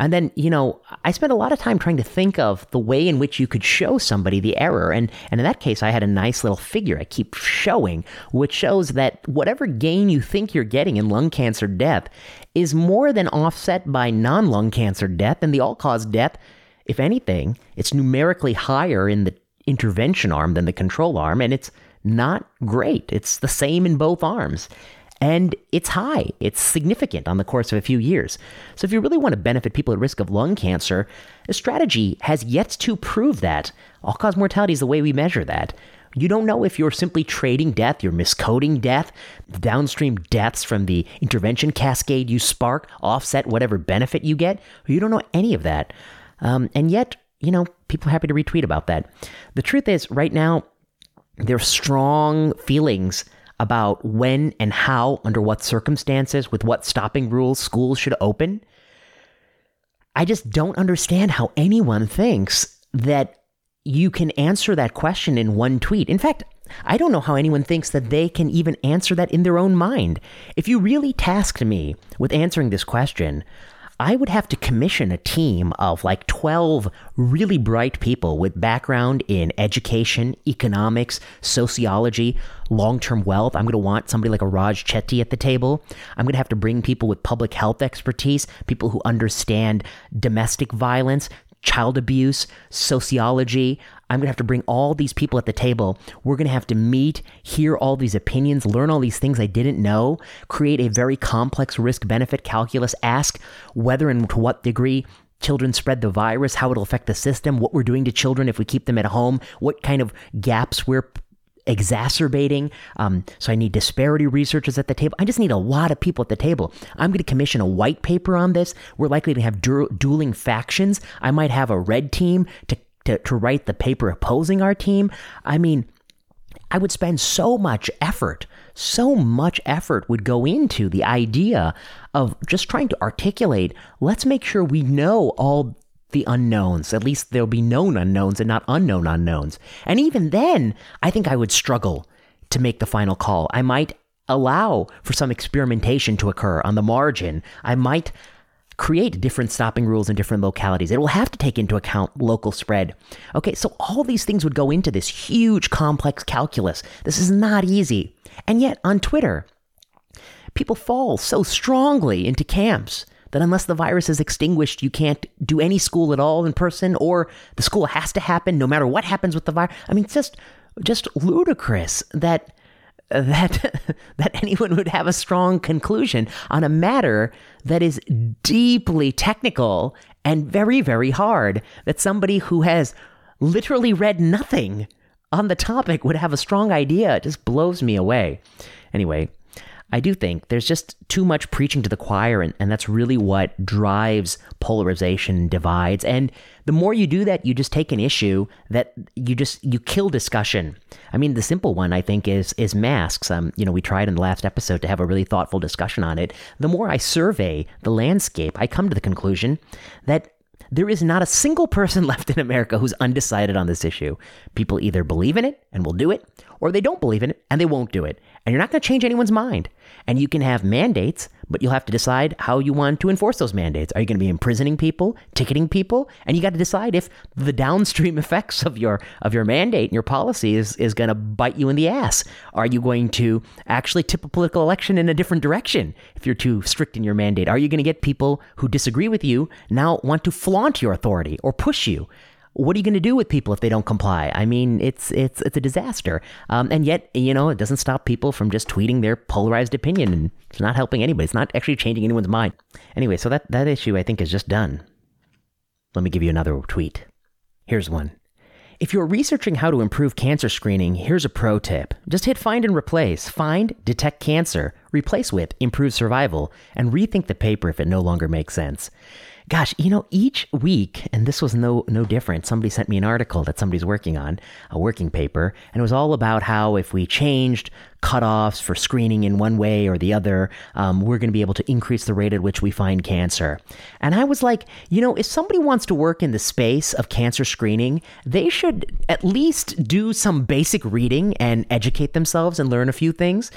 And then, you know, I spent a lot of time trying to think of the way in which you could show somebody the error. And, and in that case, I had a nice little figure I keep showing, which shows that whatever gain you think you're getting in lung cancer death is more than offset by non lung cancer death and the all cause death. If anything, it's numerically higher in the intervention arm than the control arm, and it's not great. It's the same in both arms. And it's high, it's significant on the course of a few years. So, if you really want to benefit people at risk of lung cancer, a strategy has yet to prove that. All cause mortality is the way we measure that. You don't know if you're simply trading death, you're miscoding death, downstream deaths from the intervention cascade you spark offset whatever benefit you get. You don't know any of that. Um, and yet, you know, people are happy to retweet about that. The truth is, right now, there are strong feelings about when and how, under what circumstances, with what stopping rules schools should open. I just don't understand how anyone thinks that you can answer that question in one tweet. In fact, I don't know how anyone thinks that they can even answer that in their own mind. If you really tasked me with answering this question, I would have to commission a team of like 12 really bright people with background in education, economics, sociology, long term wealth. I'm going to want somebody like a Raj Chetty at the table. I'm going to have to bring people with public health expertise, people who understand domestic violence, child abuse, sociology. I'm going to have to bring all these people at the table. We're going to have to meet, hear all these opinions, learn all these things I didn't know, create a very complex risk benefit calculus, ask whether and to what degree children spread the virus, how it'll affect the system, what we're doing to children if we keep them at home, what kind of gaps we're exacerbating. Um, so I need disparity researchers at the table. I just need a lot of people at the table. I'm going to commission a white paper on this. We're likely to have du- dueling factions. I might have a red team to, to, to write the paper opposing our team. I mean, I would spend so much effort, so much effort would go into the idea of just trying to articulate let's make sure we know all the unknowns. At least there'll be known unknowns and not unknown unknowns. And even then, I think I would struggle to make the final call. I might allow for some experimentation to occur on the margin. I might create different stopping rules in different localities. It will have to take into account local spread. Okay, so all these things would go into this huge complex calculus. This is not easy. And yet, on Twitter, people fall so strongly into camps that unless the virus is extinguished, you can't do any school at all in person, or the school has to happen no matter what happens with the virus. I mean, it's just just ludicrous that that <laughs> that anyone would have a strong conclusion on a matter that is deeply technical and very very hard that somebody who has literally read nothing on the topic would have a strong idea it just blows me away. Anyway I do think there's just too much preaching to the choir, and, and that's really what drives polarization, divides. And the more you do that, you just take an issue that you just you kill discussion. I mean, the simple one I think is is masks. Um, you know, we tried in the last episode to have a really thoughtful discussion on it. The more I survey the landscape, I come to the conclusion that There is not a single person <laughs> left in America who's undecided on this issue. People either believe in it and will do it, or they don't believe in it and they won't do it. And you're not going to change anyone's mind. And you can have mandates, but you'll have to decide how you want to enforce those mandates. Are you going to be imprisoning people, ticketing people? And you got to decide if the downstream <laughs> effects of your of your mandate and your policy is, is going to bite you in the ass. Are you going to actually tip a political election in a different direction if you're too strict in your mandate? Are you going to get people who disagree with you now want to flaunt your authority or push you? What are you going to do with people if they don't comply? I mean, it's it's it's a disaster. Um, and yet, you know, it doesn't stop people from just tweeting their polarized opinion, and it's not helping anybody. It's not actually changing anyone's mind. Anyway, so that that issue I think is just done. Let me give you another tweet. Here's one. If you're researching how to improve cancer screening, here's a pro tip. Just hit find and replace. Find, detect cancer, replace with, improve survival, and rethink the paper if it no longer makes sense gosh, you know, each week, and this was no no different. Somebody sent me an article that somebody's working on, a working paper, and it was all about how if we changed cutoffs for screening in one way or the other, um, we're going to be able to increase the rate at which we find cancer. And I was like, you know, if somebody wants to work in the space of cancer screening, they should at least do some basic reading and educate themselves and learn a few things.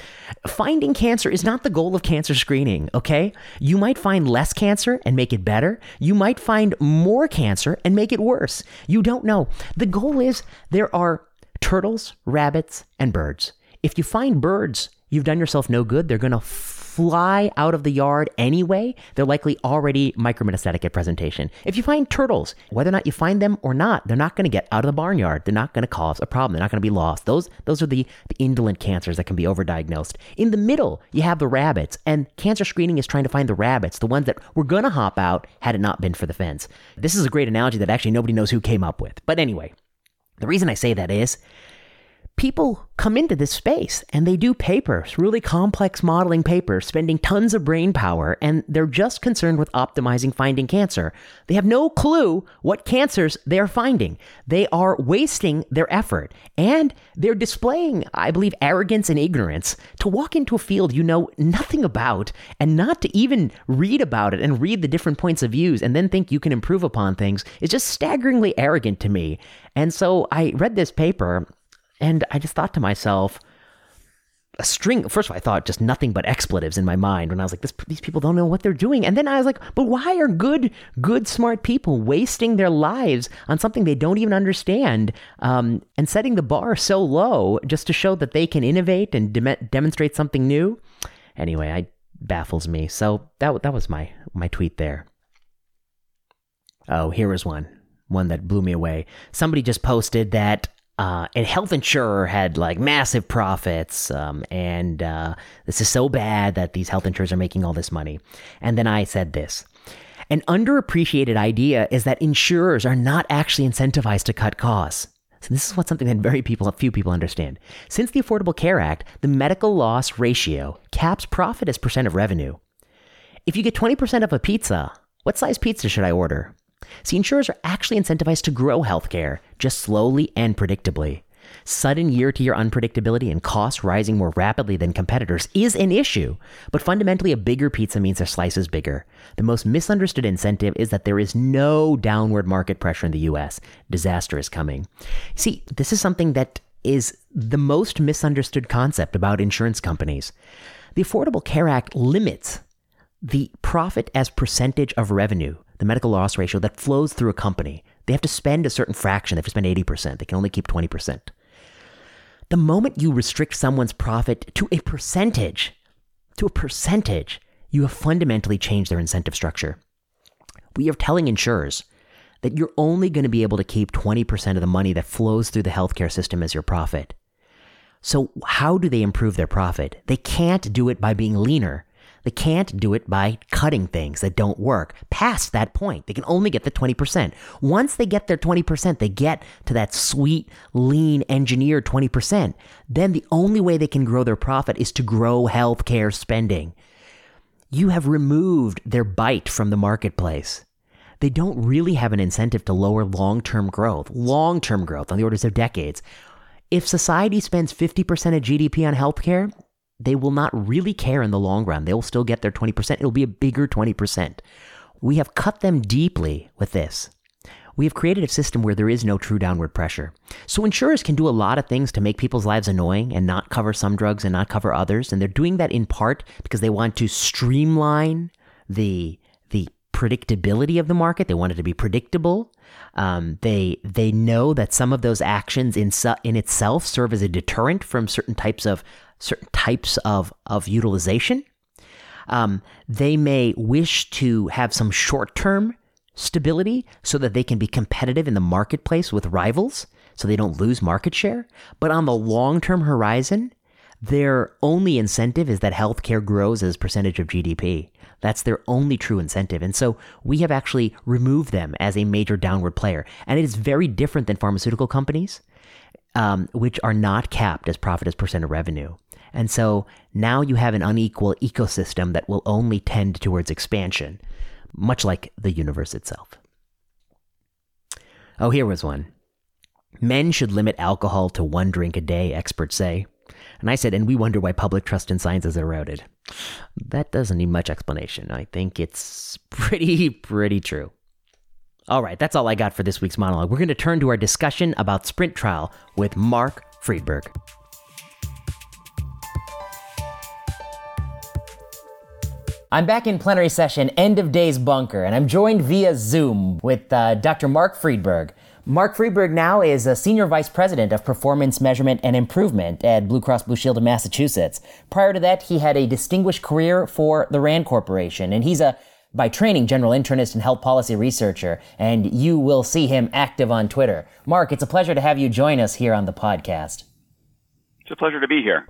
Finding cancer is not the goal of cancer screening, okay? You might find less cancer and make it better. You might find more cancer and make it worse. You don't know. The goal is there are turtles, rabbits, and birds. If you find birds, you've done yourself no good. They're going to fly out of the yard anyway. They're likely already micrometastatic at presentation. If you find turtles, whether or not you find them or not, they're not going to get out of the barnyard. They're not going to cause a problem. They're not going to be lost. Those those are the, the indolent cancers that can be overdiagnosed. In the middle, you have the rabbits, and cancer screening is trying to find the rabbits, the ones that were going to hop out had it not been for the fence. This is a great analogy that actually nobody knows who came up with. But anyway, the reason I say that is people come into this space and they do papers, really complex modeling papers, spending tons of brain power, and they're just concerned with optimizing finding cancer. They have no clue what cancers they're finding. They are wasting their effort and they're displaying, I believe, arrogance and ignorance to walk into a field you know nothing about and not to even read about it and read the different points of views and then think you can improve upon things is just staggeringly arrogant to me. And so I read this paper and I just thought to myself, a string. First of all, I thought just nothing but expletives in my mind when I was like, these people don't know what they're doing. And then I was like, but why are good, good, smart people wasting their lives on something they don't even understand um, and setting the bar so low just to show that they can innovate and de- demonstrate something new? Anyway, it baffles me. So that that was my my tweet there. Oh, here was one. One that blew me away. Somebody just posted that uh, and health insurer had like massive profits, um, and uh, this is so bad that these health insurers are making all this money. And then I said this. An underappreciated idea is that insurers are not actually incentivized to cut costs. So this is what something that very people, few people understand. Since the Affordable Care Act, the medical loss ratio caps profit as percent of revenue. If you get 20% of a pizza, what size pizza should I order? See, insurers are actually incentivized to grow healthcare, just slowly and predictably. Sudden year to year unpredictability and costs rising more rapidly than competitors is an issue, but fundamentally, a bigger pizza means their slice is bigger. The most misunderstood incentive is that there is no downward market pressure in the US. Disaster is coming. See, this is something that is the most misunderstood concept about insurance companies. The Affordable Care Act limits the profit as percentage of revenue the medical loss ratio that flows through a company. They have to spend a certain fraction. They have to spend 80%. They can only keep 20%. The moment you restrict someone's profit to a percentage, to a percentage, you have fundamentally changed their incentive structure. We are telling insurers that you're only going to be able to keep 20% of the money that flows through the healthcare system as your profit. So, how do they improve their profit? They can't do it by being leaner. They can't do it by cutting things that don't work. Past that point, they can only get the 20%. Once they get their 20%, they get to that sweet, lean, engineered 20%. Then the only way they can grow their profit is to grow healthcare spending. You have removed their bite from the marketplace. They don't really have an incentive to lower long term growth, long term growth on the orders of decades. If society spends 50% of GDP on healthcare, they will not really care in the long run. They will still get their 20%. It'll be a bigger 20%. we have cut them deeply with this. We have created a system where there is no true downward pressure. So insurers can do a lot of things to make people's lives annoying and not cover some drugs and not cover others. And they're doing that in part because they want to streamline the the predictability of the market. They want it to be predictable. Um, they they know that some of those actions in su- in itself serve as a deterrent from certain types of certain types of of utilization. Um, they may wish to have some short term stability so that they can be competitive in the marketplace with rivals so they don't lose market share. But on the long term horizon, their only incentive is that healthcare grows as percentage of GDP. That's their only true incentive. And so we have actually removed them as a major downward player. And it is very different than pharmaceutical companies, um, which are not capped as profit as percent of revenue. And so now you have an unequal ecosystem that will only tend towards expansion much like the universe itself. Oh, here was one. Men should limit alcohol to one drink a day, experts say. And I said, and we wonder why public trust in science is eroded. That doesn't need much explanation. I think it's pretty, pretty true. All right, that's all I got for this week's monologue. We're going to turn to our discussion about sprint trial with Mark Friedberg. I'm back in plenary session, end of days bunker, and I'm joined via Zoom with uh, Dr. Mark Friedberg. Mark Friedberg now is a senior vice president of performance measurement and improvement at Blue Cross Blue Shield of Massachusetts. Prior to that, he had a distinguished career for the RAND Corporation, and he's a by training general internist and health policy researcher, and you will see him active on Twitter. Mark, it's a pleasure to have you join us here on the podcast. It's a pleasure to be here.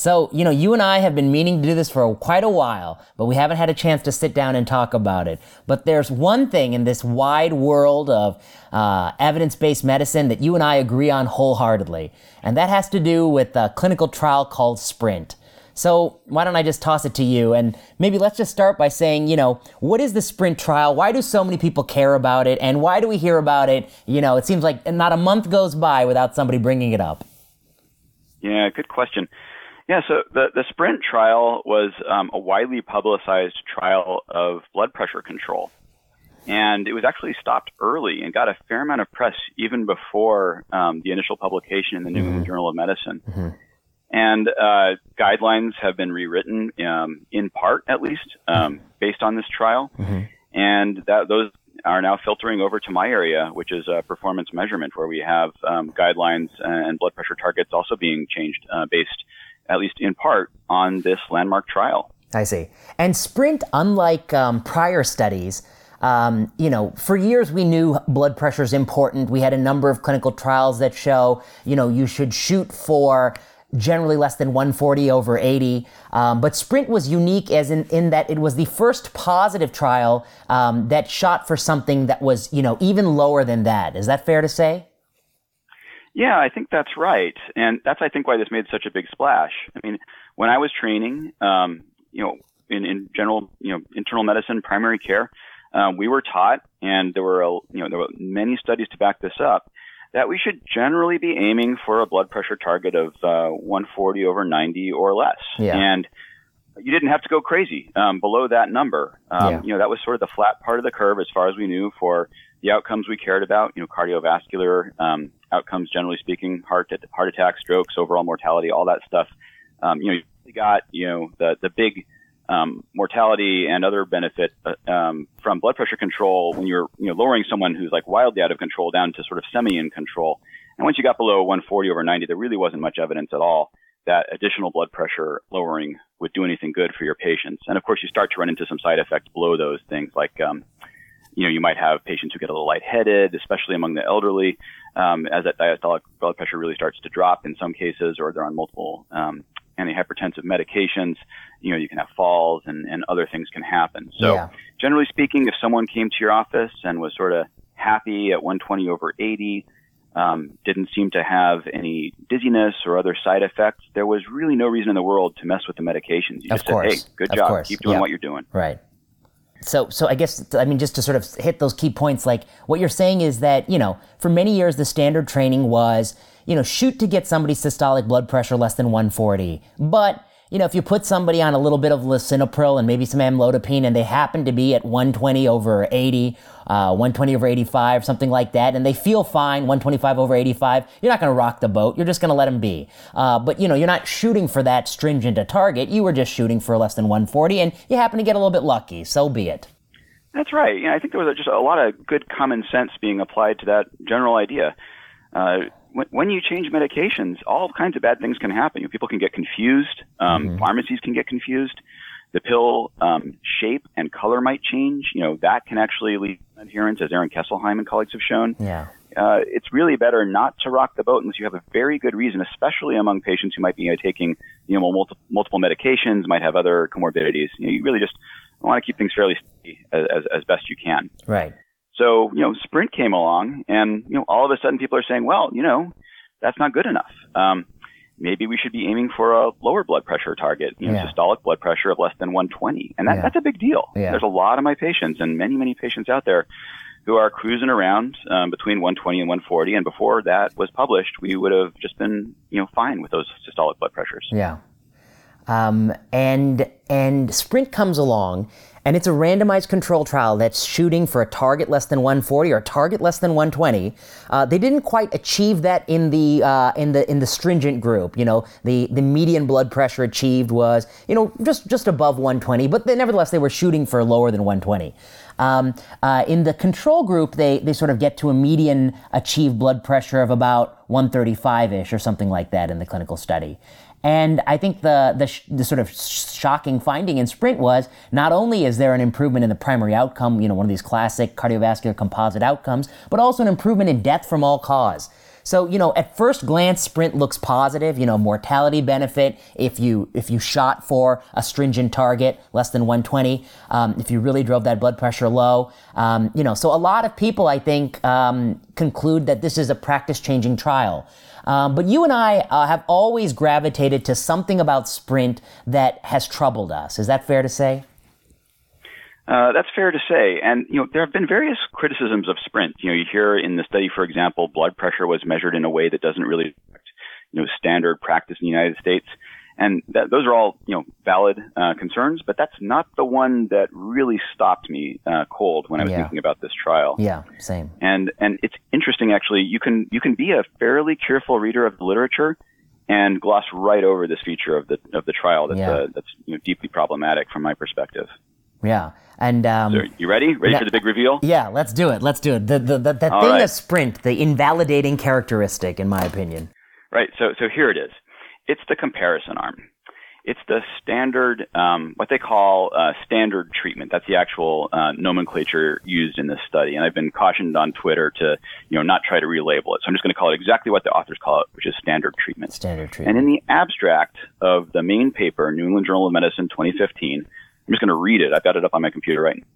So, you know, you and I have been meaning to do this for quite a while, but we haven't had a chance to sit down and talk about it. But there's one thing in this wide world of uh, evidence based medicine that you and I agree on wholeheartedly, and that has to do with a clinical trial called SPRINT. So, why don't I just toss it to you? And maybe let's just start by saying, you know, what is the sprint trial? Why do so many people care about it? And why do we hear about it? You know, it seems like not a month goes by without somebody bringing it up. Yeah, good question. Yeah, so the, the SPRINT trial was um, a widely publicized trial of blood pressure control. And it was actually stopped early and got a fair amount of press even before um, the initial publication in the New England mm-hmm. Journal of Medicine. Mm-hmm. And uh, guidelines have been rewritten, um, in part at least, um, based on this trial. Mm-hmm. And that those are now filtering over to my area, which is uh, performance measurement, where we have um, guidelines and blood pressure targets also being changed uh, based at least in part, on this landmark trial. I see. And Sprint, unlike um, prior studies, um, you know, for years we knew blood pressure is important. We had a number of clinical trials that show, you know, you should shoot for generally less than 140 over 80. Um, but Sprint was unique as in, in that it was the first positive trial um, that shot for something that was, you know, even lower than that. Is that fair to say? Yeah, I think that's right, and that's I think why this made such a big splash. I mean, when I was training, um, you know, in, in general, you know, internal medicine, primary care, um, we were taught, and there were a, you know there were many studies to back this up, that we should generally be aiming for a blood pressure target of uh, 140 over 90 or less, yeah. and you didn't have to go crazy um, below that number. Um, yeah. You know, that was sort of the flat part of the curve as far as we knew for the outcomes we cared about. You know, cardiovascular um, outcomes, generally speaking, heart heart attack, strokes, overall mortality, all that stuff. Um, you know, you got you know the the big um, mortality and other benefit uh, um, from blood pressure control when you're you know lowering someone who's like wildly out of control down to sort of semi in control. And once you got below 140 over 90, there really wasn't much evidence at all that additional blood pressure lowering would do anything good for your patients. And of course, you start to run into some side effects below those things like um, you know, you might have patients who get a little lightheaded, especially among the elderly, um, as that diastolic blood pressure really starts to drop in some cases, or they're on multiple um, antihypertensive medications. You know, you can have falls and, and other things can happen. So, yeah. generally speaking, if someone came to your office and was sort of happy at 120 over 80, um, didn't seem to have any dizziness or other side effects, there was really no reason in the world to mess with the medications. You of just course. said, hey, good job. Keep doing what you're doing. Right. So, so I guess I mean just to sort of hit those key points. Like what you're saying is that you know for many years the standard training was you know shoot to get somebody's systolic blood pressure less than 140, but you know, if you put somebody on a little bit of lisinopril and maybe some amlodipine and they happen to be at 120 over 80, uh, 120 over 85, something like that, and they feel fine, 125 over 85, you're not going to rock the boat. You're just going to let them be. Uh, but, you know, you're not shooting for that stringent a target. You were just shooting for less than 140 and you happen to get a little bit lucky. So be it. That's right. Yeah, I think there was just a lot of good common sense being applied to that general idea. Uh, when, when you change medications, all kinds of bad things can happen. You know, people can get confused. Um, mm-hmm. Pharmacies can get confused. The pill um, shape and color might change. You know, that can actually lead to adherence, as Aaron Kesselheim and colleagues have shown. Yeah. Uh, it's really better not to rock the boat unless you have a very good reason, especially among patients who might be taking, you know, multiple, multiple medications, might have other comorbidities. You, know, you really just want to keep things fairly steady as, as, as best you can. Right. So, you know, Sprint came along and, you know, all of a sudden people are saying, well, you know, that's not good enough. Um, maybe we should be aiming for a lower blood pressure target, you know, yeah. systolic blood pressure of less than 120. And that, yeah. that's a big deal. Yeah. There's a lot of my patients and many, many patients out there who are cruising around um, between 120 and 140. And before that was published, we would have just been, you know, fine with those systolic blood pressures. Yeah. Um, and and Sprint comes along and it's a randomized control trial that's shooting for a target less than 140 or a target less than 120. Uh, they didn't quite achieve that in the uh, in the in the stringent group. You know, the the median blood pressure achieved was you know just just above 120, but they, nevertheless they were shooting for lower than 120. Um, uh, in the control group, they they sort of get to a median achieved blood pressure of about 135 ish or something like that in the clinical study. And I think the, the, sh- the, sort of shocking finding in Sprint was not only is there an improvement in the primary outcome, you know, one of these classic cardiovascular composite outcomes, but also an improvement in death from all cause. So, you know, at first glance, Sprint looks positive, you know, mortality benefit if you, if you shot for a stringent target, less than 120, um, if you really drove that blood pressure low. Um, you know, so a lot of people, I think, um, conclude that this is a practice changing trial. Um, but you and I uh, have always gravitated to something about Sprint that has troubled us. Is that fair to say? Uh, that's fair to say. And, you know, there have been various criticisms of Sprint. You know, you hear in the study, for example, blood pressure was measured in a way that doesn't really you know, standard practice in the United States. And that, those are all, you know, valid uh, concerns, but that's not the one that really stopped me uh, cold when I was yeah. thinking about this trial. Yeah, same. And and it's interesting actually. You can you can be a fairly careful reader of the literature and gloss right over this feature of the of the trial that's yeah. uh, that's you know, deeply problematic from my perspective. Yeah, and um, so you ready? Ready for the big reveal? Yeah, let's do it. Let's do it. The the the, the thing right. of sprint, the invalidating characteristic, in my opinion. Right. So so here it is. It's the comparison arm. It's the standard, um, what they call uh, standard treatment. That's the actual uh, nomenclature used in this study. And I've been cautioned on Twitter to, you know, not try to relabel it. So I'm just going to call it exactly what the authors call it, which is standard treatment. Standard treatment. And in the abstract of the main paper, New England Journal of Medicine 2015, I'm just going to read it. I've got it up on my computer right now.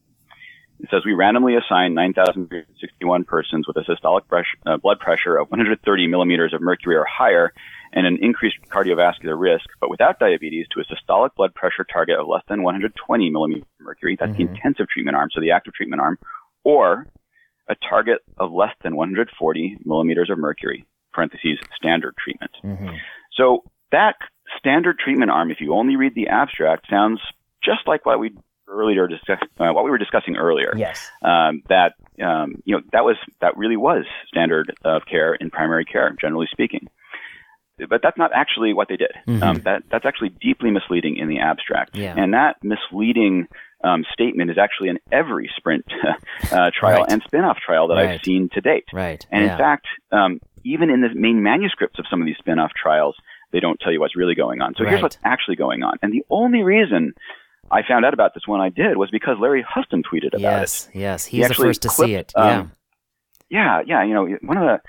It says we randomly assigned 9,061 persons with a systolic uh, blood pressure of 130 millimeters of mercury or higher and an increased cardiovascular risk, but without diabetes, to a systolic blood pressure target of less than 120 millimeters of mercury. That's mm-hmm. the intensive treatment arm, so the active treatment arm, or a target of less than 140 millimeters of mercury. Parentheses standard treatment. Mm-hmm. So that standard treatment arm, if you only read the abstract, sounds just like what we earlier discuss, uh, what we were discussing earlier. Yes. Um, that um, you know that was that really was standard of care in primary care, generally speaking. But that's not actually what they did. Mm-hmm. Um, that that's actually deeply misleading in the abstract. Yeah. And that misleading um, statement is actually in every sprint <laughs> uh, trial right. and spin-off trial that right. I've seen to date. Right. And yeah. in fact, um, even in the main manuscripts of some of these spin-off trials, they don't tell you what's really going on. So right. here's what's actually going on. And the only reason I found out about this when I did was because Larry Husten tweeted about yes, it. Yes, yes, he's he the first to clipped, see it. Yeah, um, yeah, yeah. You know, one of the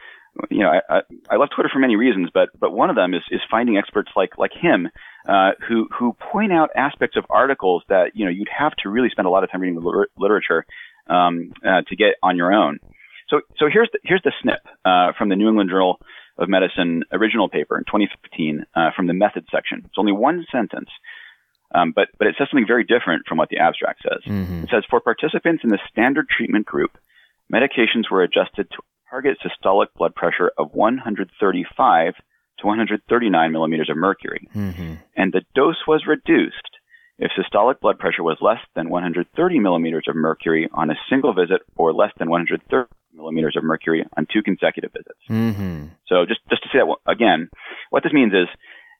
you know, I, I, I love Twitter for many reasons, but but one of them is is finding experts like like him uh, who who point out aspects of articles that you know you'd have to really spend a lot of time reading the liter- literature um, uh, to get on your own. So so here's the here's the snip uh, from the New England Journal of Medicine original paper in 2015 uh, from the method section. It's only one sentence. Um, but but it says something very different from what the abstract says. Mm-hmm. It says for participants in the standard treatment group, medications were adjusted to target systolic blood pressure of 135 to 139 millimeters of mercury. Mm-hmm. And the dose was reduced if systolic blood pressure was less than 130 millimeters of mercury on a single visit or less than 130 millimeters of mercury on two consecutive visits. Mm-hmm. So just, just to say that again, what this means is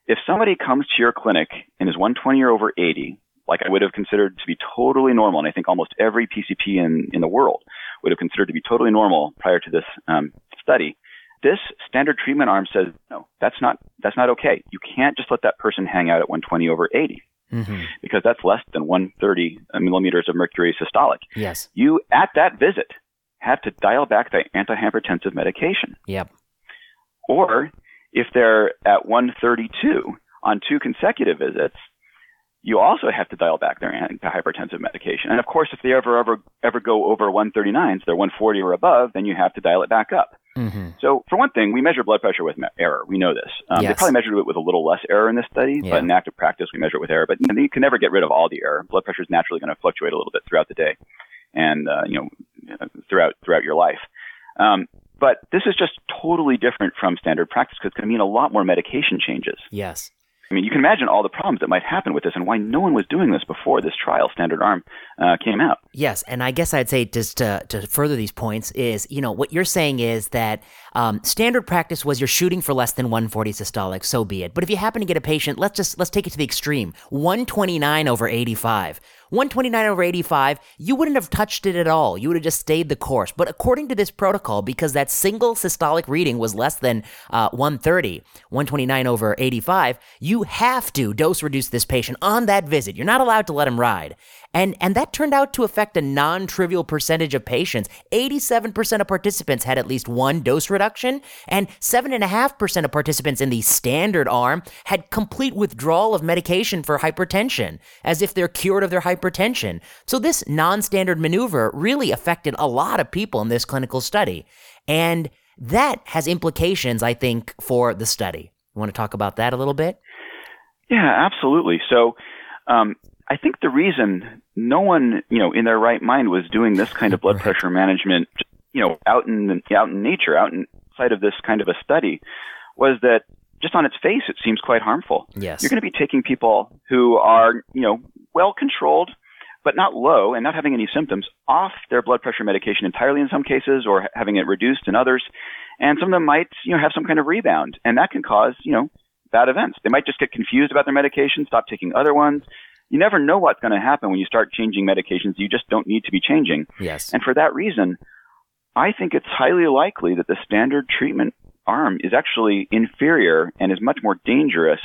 if somebody comes to your clinic and is 120 or over 80, like I would have considered to be totally normal, and I think almost every PCP in, in the world would have considered to be totally normal prior to this um, study, this standard treatment arm says, no, that's not, that's not okay. You can't just let that person hang out at 120 over 80 Mm-hmm. because that's less than 130 millimeters of mercury systolic. Yes. You, at that visit, have to dial back the antihypertensive medication. Yep. Or if they're at 132 on two consecutive visits, you also have to dial back their antihypertensive medication. And of course, if they ever, ever, ever go over 139, so they're 140 or above, then you have to dial it back up. Mm-hmm. So, for one thing, we measure blood pressure with error. We know this. Um, Yes. They probably measured it with a little less error in this study, Yeah. but in active practice, we measure it with error. But you, know, you can never get rid of all the error. Blood pressure is naturally going to fluctuate a little bit throughout the day, and uh, you know, throughout throughout your life. Um, but this is just totally different from standard practice because it's going to mean a lot more medication changes. Yes. I mean, you can imagine all the problems that might happen with this and why no one was doing this before this trial, Standard Arm, uh, came out. Yes, and I guess I'd say just to, to further these points is, you know, what you're saying is that um, standard practice was you're shooting for less than 140 systolic, so be it. But if you happen to get a patient, let's just let's take it to the extreme, 129 over 85. 129 over 85, you wouldn't have touched it at all. You would have just stayed the course. But according to this protocol, because that single systolic reading was less than uh, 130, 129 over 85, you have to dose reduce this patient on that visit. You're not allowed to let him ride. And, and that turned out to affect a non trivial percentage of patients. 87% of participants had at least one dose reduction, and 7.5% of participants in the standard arm had complete withdrawal of medication for hypertension, as if they're cured of their hypertension. So, this non standard maneuver really affected a lot of people in this clinical study. And that has implications, I think, for the study. You want to talk about that a little bit? Yeah, absolutely. So, um, I think the reason no one, you know, in their right mind was doing this kind of blood Right. pressure management, you know, out in out in nature, out inside of this kind of a study, was that just on its face, it seems quite harmful. Yes. You're going to be taking people who are, you know, well controlled, but not low and not having any symptoms off their blood pressure medication entirely in some cases or having it reduced in others. And some of them might, you know, have some kind of rebound and that can cause, you know, bad events. They might just get confused about their medication, stop taking other ones. You never know what's going to happen when you start changing medications you just don't need to be changing. yes. And for that reason, I think it's highly likely that the standard treatment arm is actually inferior and is much more dangerous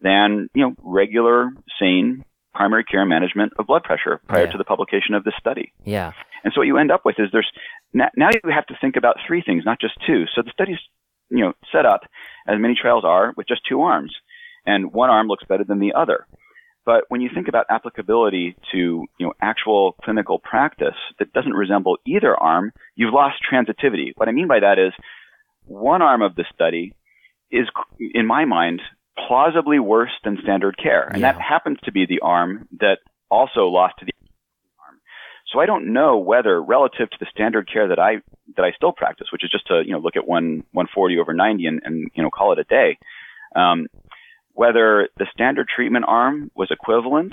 than, you know, regular, sane primary care management of blood pressure prior Yeah. to the publication of this study. yeah. And so what you end up with is there's now, now you have to think about three things, not just two. So the study's you know set up as many trials are with just two arms, and one arm looks better than the other. But when you think about applicability to you know actual clinical practice that doesn't resemble either arm, you've lost transitivity. What I mean by that is one arm of the study is, in my mind, plausibly worse than standard care, and Yeah. that happens to be the arm that also lost to the arm. So I don't know whether, relative to the standard care that I that I still practice, which is just to you know look at one 140 over 90 and, and you know call it a day, um, whether the standard treatment arm was equivalent,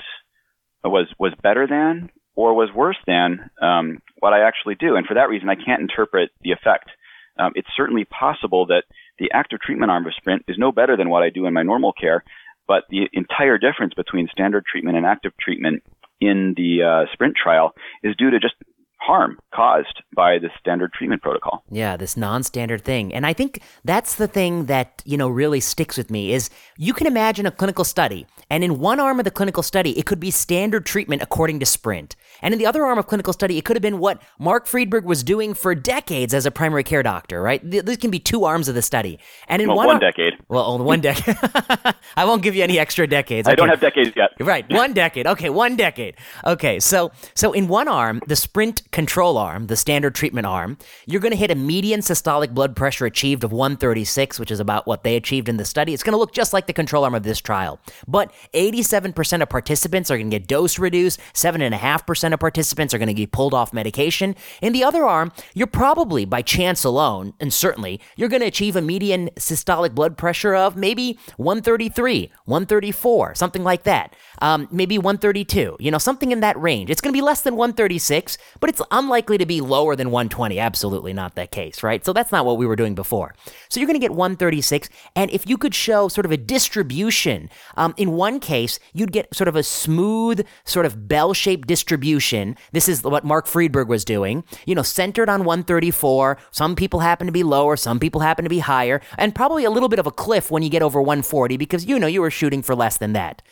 was was better than, or was worse than um, what I actually do. And for that reason, I can't interpret the effect. Um, it's certainly possible that the active treatment arm of Sprint is no better than what I do in my normal care, but the entire difference between standard treatment and active treatment in the uh, Sprint trial is due to just harm caused by the standard treatment protocol. Yeah, this non-standard thing. And I think that's the thing that, you know, really sticks with me is you can imagine a clinical study, and in one arm of the clinical study, it could be standard treatment according to Sprint. And in the other arm of clinical study, it could have been what Mark Friedberg was doing for decades as a primary care doctor, right? Th- These can be two arms of the study. And in Well, one, one ar- decade. Well, only one decade. <laughs> I won't give you any extra decades. I don't have decades yet. Right, one decade. Okay, one decade. Okay, so so in one arm, the sprint control arm, the standard treatment arm, you're going to hit a median systolic blood pressure achieved of 136, which is about what they achieved in the study. It's going to look just like the control arm of this trial. But 87% of participants are going to get dose reduced, 7.5% of participants are going to get pulled off medication. In the other arm, you're probably by chance alone, and certainly, you're going to achieve a median systolic blood pressure of maybe 133, 134, something like that. Um, maybe 132, you know, something in that range. It's going to be less than 136, but it's unlikely to be lower than 120. Absolutely not that case, right? So that's not what we were doing before. So you're going to get 136. And if you could show sort of a distribution, um, in one case, you'd get sort of a smooth, sort of bell shaped distribution. This is what Mark Friedberg was doing, you know, centered on 134. Some people happen to be lower, some people happen to be higher, and probably a little bit of a cliff when you get over 140 because, you know, you were shooting for less than that.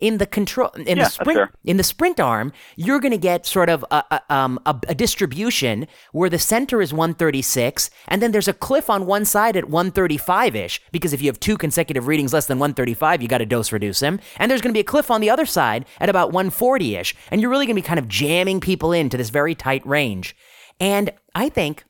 In the control, in Yeah, the sprint, in the sprint arm, you're going to get sort of a, a, um, a, a distribution where the center is 136, and then there's a cliff on one side at 135 ish, because if you have two consecutive readings less than 135, you got to dose reduce them. And there's going to be a cliff on the other side at about 140 ish, and you're really going to be kind of jamming people into this very tight range. And I think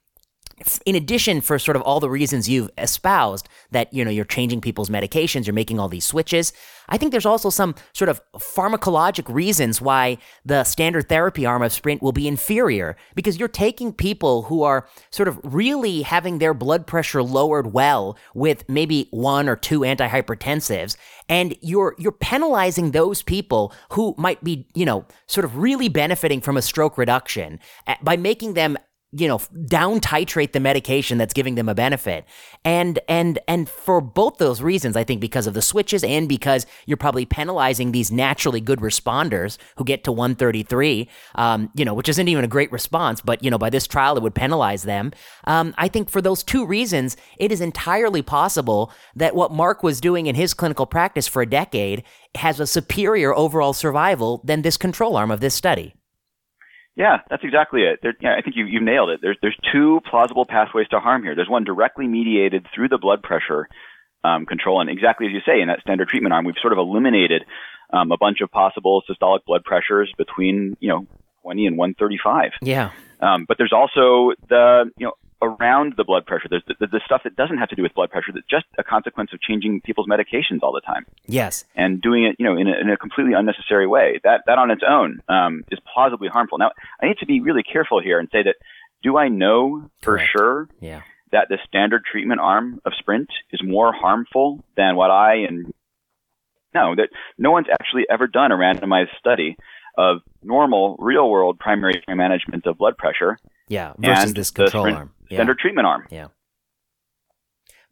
in addition for sort of all the reasons you've espoused that you know you're changing people's medications you're making all these switches i think there's also some sort of pharmacologic reasons why the standard therapy arm of sprint will be inferior because you're taking people who are sort of really having their blood pressure lowered well with maybe one or two antihypertensives and you're you're penalizing those people who might be you know sort of really benefiting from a stroke reduction eh, by making them you know down titrate the medication that's giving them a benefit. And and and for both those reasons i think because of the switches and because you're probably penalizing these naturally good responders who get to 133 um, you know which isn't even a great response but you know by this trial it would penalize them. Um, i think for those two reasons it is entirely possible that what mark was doing in his clinical practice for a decade has a superior overall survival than this control arm of this study Yeah, that's exactly it. There, yeah, I think you, you've nailed it. There's, there's two plausible pathways to harm here. There's one directly mediated through the blood pressure um, control, and exactly as you say, in that standard treatment arm, we've sort of eliminated um, a bunch of possible systolic blood pressures between you know 20 and 135. yeah Um, but there's also the you know around the blood pressure. There's the, the, stuff that doesn't have to do with blood pressure. That's just a consequence of changing people's medications all the time yes and doing it, you know, in a, in a completely unnecessary way. That that on its own um, is plausibly harmful. Now, I need to be really careful here and say that do I know for Correct. sure yeah that the standard treatment arm of Sprint is more harmful than what I and no, that no one's actually ever done a randomized study of normal real world primary care management of blood pressure Yeah, versus this control arm. Yeah. standard treatment arm. Yeah.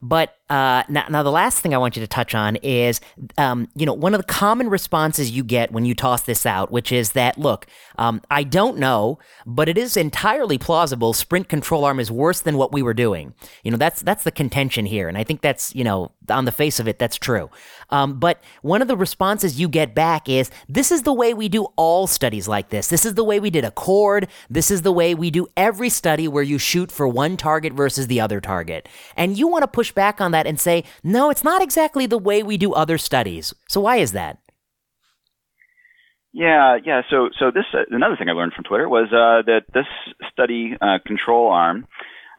But uh, now, now, the last thing I want you to touch on is, um, you know, one of the common responses you get when you toss this out, which is that, look, um, I don't know, but it is entirely plausible. Sprint control arm is worse than what we were doing. You know, that's that's the contention here, and I think that's, you know, on the face of it, that's true. Um, but one of the responses you get back is, this is the way we do all studies like this. This is the way we did Accord. This is the way we do every study where you shoot for one target versus the other target. And you want to push back on that and say, no, it's not exactly the way we do other studies. So why is that? Yeah, yeah. So, so this uh, another thing I learned from Twitter was uh, that this study uh, control arm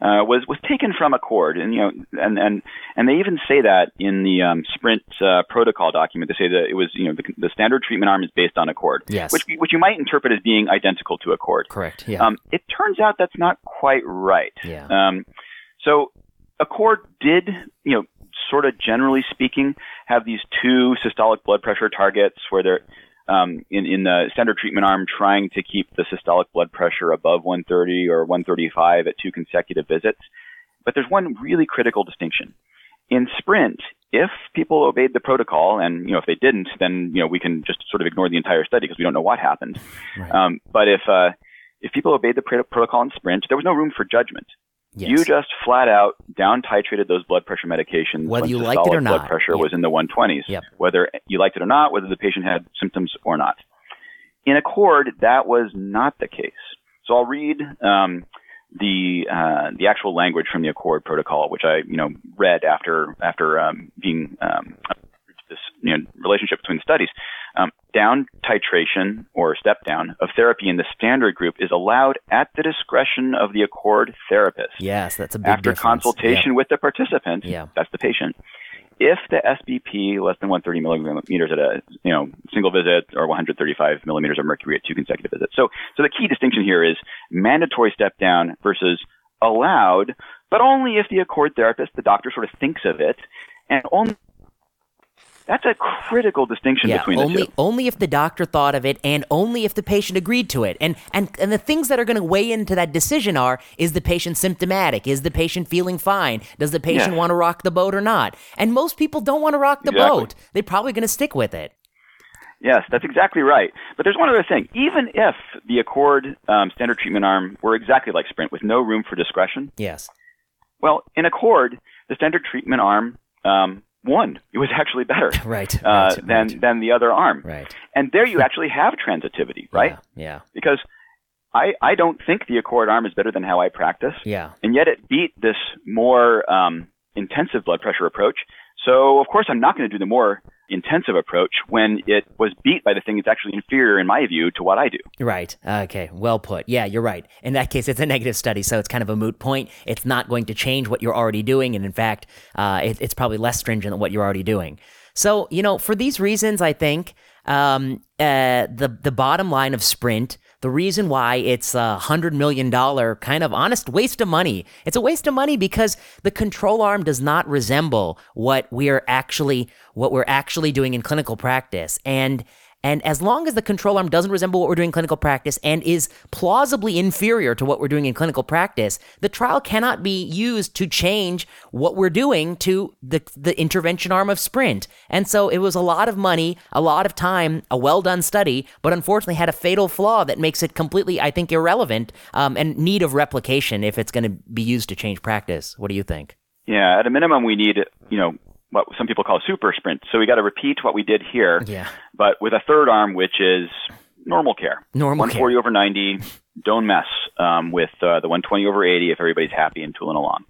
uh, was was taken from Accord, and you know, and and and they even say that in the um, Sprint uh, protocol document. They say that it was you know the, the standard treatment arm is based on Accord, Yes. which which you might interpret as being identical to Accord. Correct. Yeah. Um, it turns out that's not quite right. Yeah. Um, so Accord did, you know, sort of generally speaking, have these two systolic blood pressure targets where they're um, in, in the standard treatment arm trying to keep the systolic blood pressure above 130 or 135 at two consecutive visits. But there's one really critical distinction. In Sprint, if people obeyed the protocol, and you know if they didn't, then you know we can just sort of ignore the entire study because we don't know what happened. Right. Um, but if uh, if people obeyed the pro- protocol in Sprint, there was no room for judgment. Yes. You just flat out down titrated those blood pressure medications Whether you liked it or not. Blood pressure Yep. was in the 120s. Yep. Whether you liked it or not, whether the patient had symptoms or not. In Accord, that was not the case. So I'll read um, the uh, the actual language from the Accord protocol, which I you know read after after um, being um, this you know, relationship between the studies. Um, down titration or step down of therapy in the standard group is allowed at the discretion of the Accord therapist yes, that's a big after difference. consultation with the participant, Yeah. that's the patient, if the SBP less than 130 millimeters at a you know single visit or 135 millimeters of mercury at two consecutive visits. So so the key distinction here is mandatory step down versus allowed, but only if the Accord therapist, the doctor, sort of thinks of it, and only that's a critical distinction yeah, between only the two. only if the doctor thought of it, and only if the patient agreed to it. And and and the things that are going to weigh into that decision are: is the patient symptomatic? Is the patient feeling fine? Does the patient Yeah. want to rock the boat or not? And most people don't want to rock the Exactly. boat. They're probably going to stick with it. Yes, that's exactly right. But there's one other thing. Even if the Accord um, standard treatment arm were exactly like Sprint with no room for discretion, Yes. well, in Accord, the standard treatment arm um, won. It was actually better <laughs> Right. uh, right, than right, than the other arm. right. And there you <laughs> actually have transitivity, right? Yeah. Because I I don't think the Accord arm is better than how I practice, Yeah. and yet it beat this more um, intensive blood pressure approach. So of course I'm not going to do the more intensive approach when it was beat by the thing that's actually inferior in my view to what I do. Right. Okay. Well put. Yeah, you're right. In that case, it's a negative study, so it's kind of a moot point. It's not going to change what you're already doing, and in fact, uh, it, it's probably less stringent than what you're already doing. So, you know, for these reasons, I think um, uh, the the bottom line of Sprint, the reason why it's a hundred million dollar kind of honest waste of money. It's a waste of money because the control arm does not resemble what we're actually what we're actually doing in clinical practice, and and as long as the control arm doesn't resemble what we're doing in clinical practice and is plausibly inferior to what we're doing in clinical practice, the trial cannot be used to change what we're doing to the, the intervention arm of Sprint. And so it was a lot of money, a lot of time, a well done study, but unfortunately had a fatal flaw that makes it completely, I think, irrelevant um, and need of replication if it's going to be used to change practice. What do you think? Yeah, at a minimum, we need, you know, what some people call super sprint. So we got to repeat what we did here, Yeah. But with a third arm, which is normal care. Normal care. 140 over 90. Don't mess um, with uh, the 120 over 80 if everybody's happy and tooling along.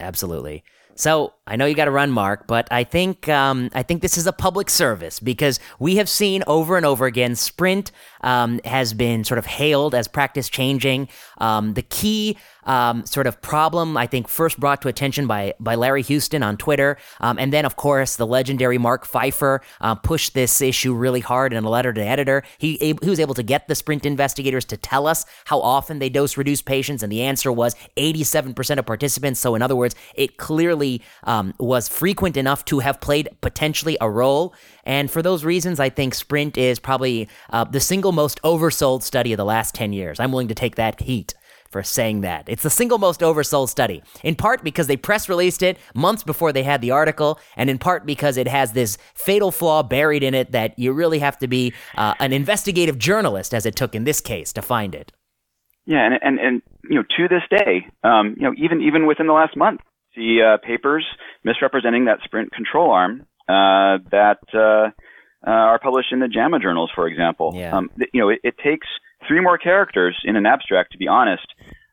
Absolutely. So I know you got to run, Mark, but I think um, I think this is a public service because we have seen over and over again. Sprint um, has been sort of hailed as practice changing. Um, the key um, sort of problem, I think, first brought to attention by by Larry Husten on Twitter, um, and then of course the legendary Mark Pfeiffer uh, pushed this issue really hard in a letter to the editor. He he was able to get the Sprint investigators to tell us how often they dose reduce patients, and the answer was 87% of participants. So in other words, it clearly um, was frequent enough to have played potentially a role. And for those reasons, I think Sprint is probably uh, the single most oversold study of the last 10 years. I'm willing to take that heat for saying that. It's the single most oversold study, in part because they press released it months before they had the article, and in part because it has this fatal flaw buried in it that you really have to be uh, an investigative journalist, as it took in this case, to find it. Yeah, and and, and you know, to this day, um, you know, even even within the last month, the uh, papers misrepresenting that Sprint control arm uh, that uh, are published in the JAMA journals, for example. Yeah. Um, you know, it, it takes three more characters in an abstract to be honest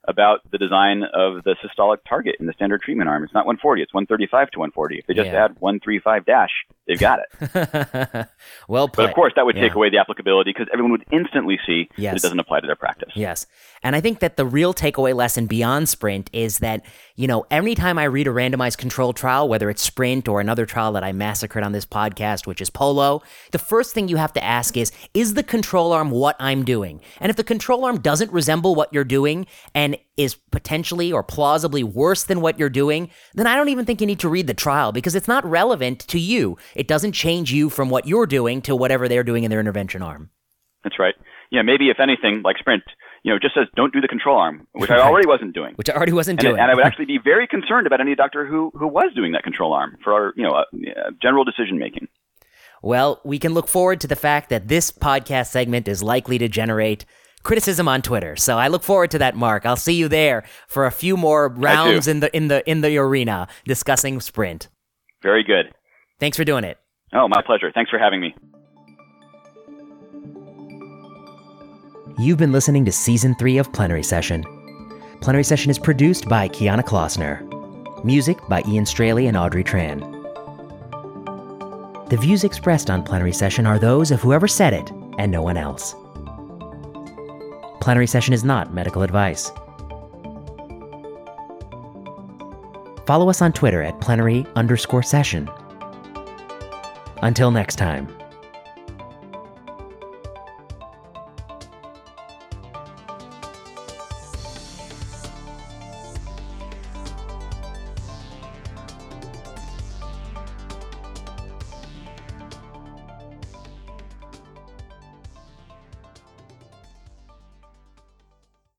about the design of the systolic target in the standard treatment arm. It's not 140; it's 135 to 140. If they just Yeah. add 135 dash, they've got it. <laughs> well put. But of course, that would take away the applicability because everyone would instantly see that it doesn't apply to their practice. Yes. And I think that the real takeaway lesson beyond Sprint is that, you know, anytime I read a randomized control trial, whether it's Sprint or another trial that I massacred on this podcast, which is Polo, the first thing you have to ask is, is the control arm what I'm doing? And if the control arm doesn't resemble what you're doing and is potentially or plausibly worse than what you're doing, then I don't even think you need to read the trial because it's not relevant to you. It doesn't change you from what you're doing to whatever they're doing in their intervention arm. That's right. Yeah, maybe if anything, like Sprint, you know, just says don't do the control arm, which I already wasn't doing. Which I already wasn't And, doing. and I would actually be very concerned about any doctor who, who was doing that control arm for our, you know, uh, uh, general decision making. Well, we can look forward to the fact that this podcast segment is likely to generate criticism on Twitter. So I look forward to that, Mark. I'll see you there for a few more rounds in the in the in the arena discussing sprint. Very good. Thanks for doing it. Oh, my pleasure. Thanks for having me. You've been listening to season three of Plenary Session. Plenary Session is produced by Kiana Klossner. Music by Ian Straley and Audrey Tran. The views expressed on Plenary Session are those of whoever said it and no one else. Plenary Session is not medical advice. Follow us on Twitter at plenary underscore session Until next time.